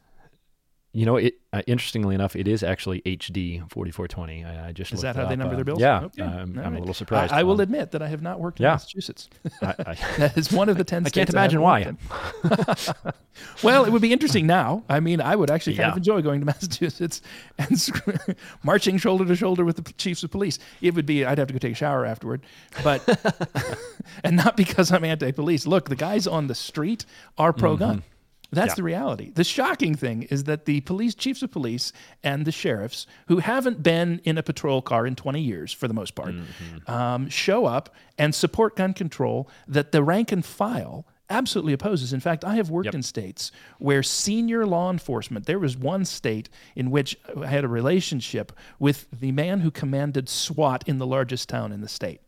You know, it uh, interestingly enough, it is actually HD 4420. I, I just is that how up. they number their bills? Yeah, okay. I'm, I'm right. a little surprised. I, I will um, admit that I have not worked in yeah. Massachusetts. (laughs) I, (laughs) that is one of the ten. (laughs) I can't imagine why. well, it would be interesting now. I mean, I would actually kind yeah. of enjoy going to Massachusetts and marching shoulder to shoulder with the chiefs of police. It would be. I'd have to go take a shower afterward, but and not because I'm anti-police. Look, the guys on the street are pro-gun. Mm-hmm. That's yeah. the reality. The shocking thing is that the police chiefs of police and the sheriffs, who haven't been in a patrol car in 20 years for the most part, mm-hmm. um, show up and support gun control that the rank and file absolutely opposes. In fact, I have worked yep. in states where senior law enforcement, there was one state in which I had a relationship with the man who commanded SWAT in the largest town in the state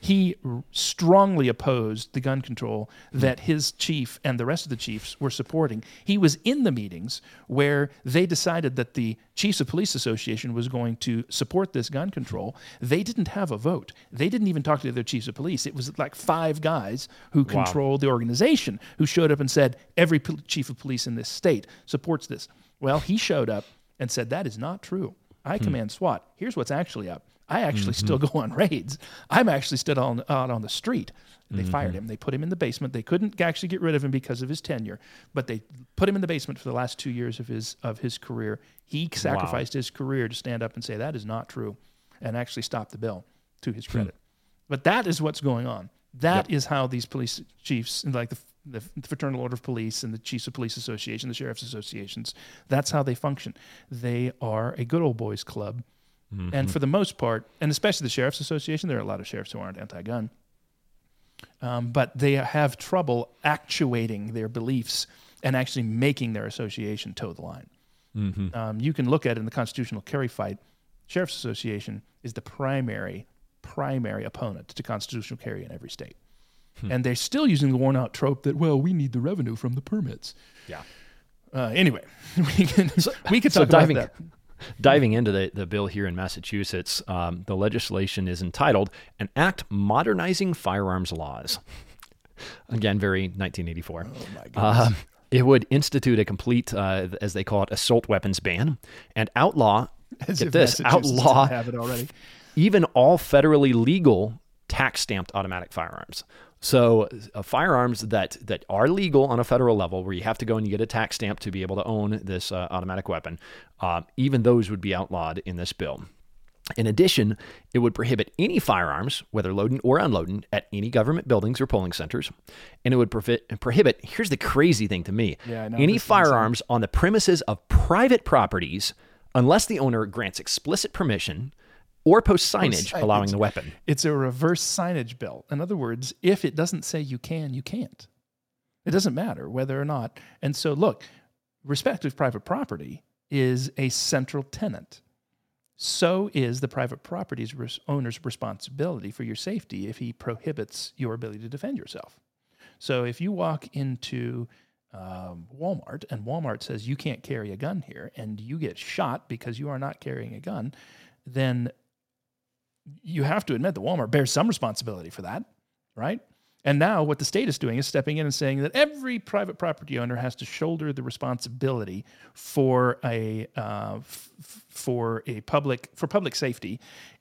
he strongly opposed the gun control that his chief and the rest of the chiefs were supporting. He was in the meetings where they decided that the Chiefs of Police Association was going to support this gun control. They didn't have a vote. They didn't even talk to their chiefs of police. It was like five guys who wow. controlled the organization who showed up and said, Every chief of police in this state supports this. Well, he showed up and said, That is not true. I hmm. command SWAT. Here's what's actually up. I actually mm-hmm. still go on raids. I'm actually still on, out on the street. They mm-hmm. fired him. They put him in the basement. They couldn't actually get rid of him because of his tenure, but they put him in the basement for the last two years of his of his career. He sacrificed wow. his career to stand up and say that is not true, and actually stop the bill. To his hmm. credit, but that is what's going on. That yep. is how these police chiefs, like the the Fraternal Order of Police and the Chiefs of Police Association, the Sheriff's Associations, that's how they function. They are a good old boys club Mm-hmm. And for the most part, and especially the Sheriff's Association, there are a lot of sheriffs who aren't anti gun. um, but they have trouble actuating their beliefs and actually making their association toe the line. Um, you can look at it in the constitutional carry fight. Sheriff's Association is the primary primary opponent to constitutional carry in every state, and they're still using the worn out trope that well we need the revenue from the permits. Yeah. Uh, anyway, (laughs) we can we could So talk about diving that. diving into the, the bill here in Massachusetts, um, the legislation is entitled "An Act Modernizing Firearms Laws." Again, very 1984. Oh my goodness. Um, it would institute a complete, uh, as they call it, assault weapons ban and outlaw. (laughs) As get if this, Massachusetts outlaw have it already. even all federally legal tax stamped automatic firearms. So uh, firearms that that are legal on a federal level, where you have to go and you get a tax stamp to be able to own this uh, automatic weapon, uh, even those would be outlawed in this bill. In addition, it would prohibit any firearms, whether loading or unloading, at any government buildings or polling centers. And it would prohibit, prohibit here's the crazy thing to me Yeah, any firearms on the premises of private properties unless the owner grants explicit permission or post signage allowing the weapon. It's a reverse signage bill. In other words, if it doesn't say you can, you can't. It doesn't matter whether or not. And so, look, respect of private property is a central tenet. So is the private property's res- owner's responsibility for your safety if he prohibits your ability to defend yourself. So if you walk into um, Walmart and Walmart says you can't carry a gun here and you get shot because you are not carrying a gun, then you have to admit that Walmart bears some responsibility for that, right? And now what the state is doing is stepping in and saying that every private property owner has to shoulder the responsibility for a uh, f- for a public for public safety,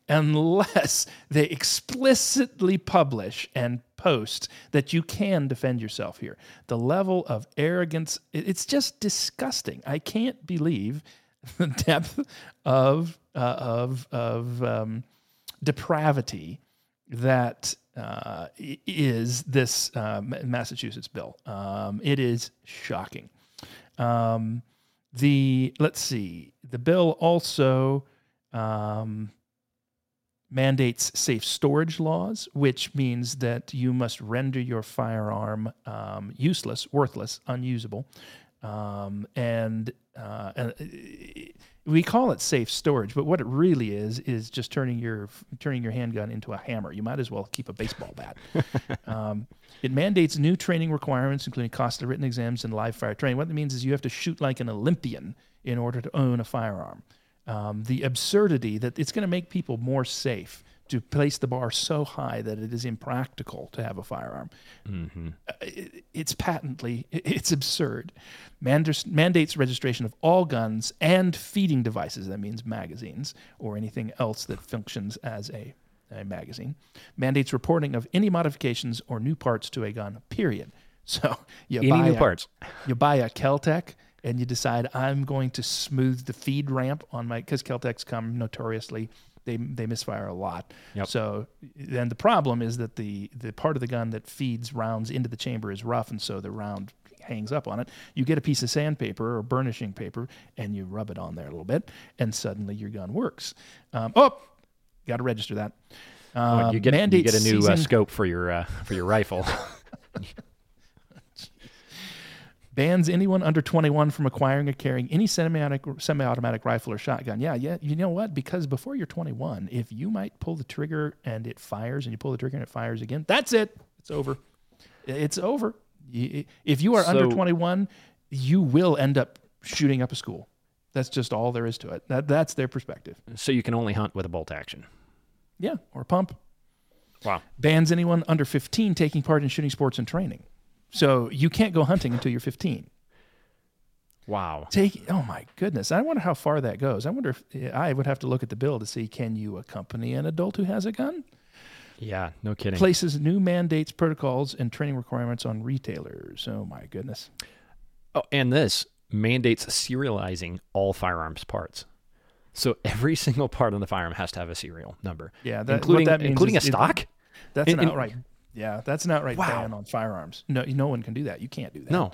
unless (laughs) they explicitly publish and post that you can defend yourself here. The level of arrogance it's just disgusting. I can't believe (laughs) the depth of uh, of of um, depravity that uh, is this uh, Massachusetts bill. Um, it is shocking. Um, the let's see, the bill also um, mandates safe storage laws, which means that you must render your firearm um, useless, worthless, unusable, um, and, uh, and uh, we call it safe storage, but what it really is is just turning your turning your handgun into a hammer. You might as well keep a baseball bat. (laughs) um, it mandates new training requirements, including costly written exams and live fire training. What that means is you have to shoot like an Olympian in order to own a firearm. Um, the absurdity that it's going to make people more safe to place the bar so high that it is impractical to have a firearm. Uh, it- it's patently it- (laughs) it's absurd. Mandas- mandates registration of all guns and feeding devices. That means magazines or anything else that functions as a, a magazine. Mandates reporting of any modifications or new parts to a gun. Period. (laughs) So you Any buy new a- parts. you buy a Keltec and you decide I'm going to smooth the feed ramp on my because Keltecs come notoriously they they misfire a lot. Yep. So then the problem is that the the part of the gun that feeds rounds into the chamber is rough, and so the round hangs up on it. You get a piece of sandpaper or burnishing paper and you rub it on there a little bit, and suddenly your gun works. Um, oh, got to register that. Well, you get you get a new uh, scope for your uh, for your rifle. (laughs) (laughs) bans anyone under 21 from acquiring or carrying any semi-automatic, semi-automatic rifle or shotgun. Yeah, yeah. You know what? Because before you're 21, if you might pull the trigger and it fires, and you pull the trigger and it fires again, that's it. It's over. It's over. If you are under 21, you will end up shooting up a school. That's just all there is to it. That that's their perspective. so you can only hunt with a bolt action. Yeah, or pump. Wow. Bans anyone under 15 taking part in shooting sports and training. So you can't go hunting until you're 15. Wow. Take oh my goodness! I wonder how far that goes. I wonder if I would have to look at the bill to see can you accompany an adult who has a gun? Yeah, no kidding. Places new mandates, protocols, and training requirements on retailers. Oh my goodness! Oh, and this mandates serializing all firearms parts. So every (laughs) single part on the firearm has to have a serial number. Yeah, that, including what that means including a it- stock. that's In- an outright. Yeah, that's not right Wow. ban on firearms. No, no one can do that. You can't do that. No.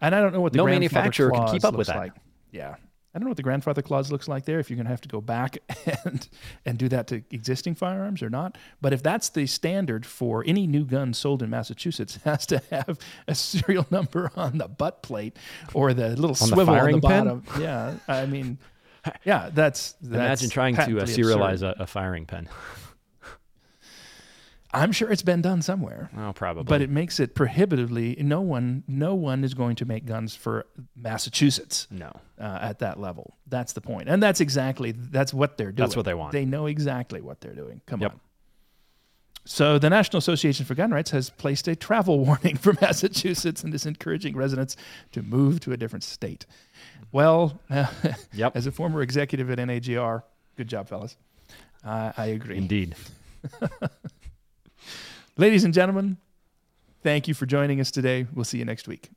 and I don't know what the No grandfather manufacturer can clause keep up with looks that. Like. Yeah, I don't know what the grandfather clause looks like there. If you're going to have to go back (laughs) and and do that to existing firearms or not, but if that's the standard for any new gun sold in Massachusetts, (laughs) has to have a serial number on the butt plate or the little On the swivel on the pin? bottom. Yeah, I mean, yeah, that's, that's Imagine trying to uh, serialize a, a firing pin. (laughs) I'm sure it's been done somewhere. Oh, probably. but it makes it prohibitively no one no one is going to make guns for massachusetts no. uh, at that level that's the point. and that's exactly that's what they're doing That's what they want. they know exactly what they're doing come Yep. on so the national association for gun rights has placed a travel (laughs) warning for massachusetts and is encouraging residents to move to a different state well (laughs) Yep. as a former executive at nagr good job fellas uh, i agree Indeed. (laughs) ladies and gentlemen thank you for joining us today. We'll see you next week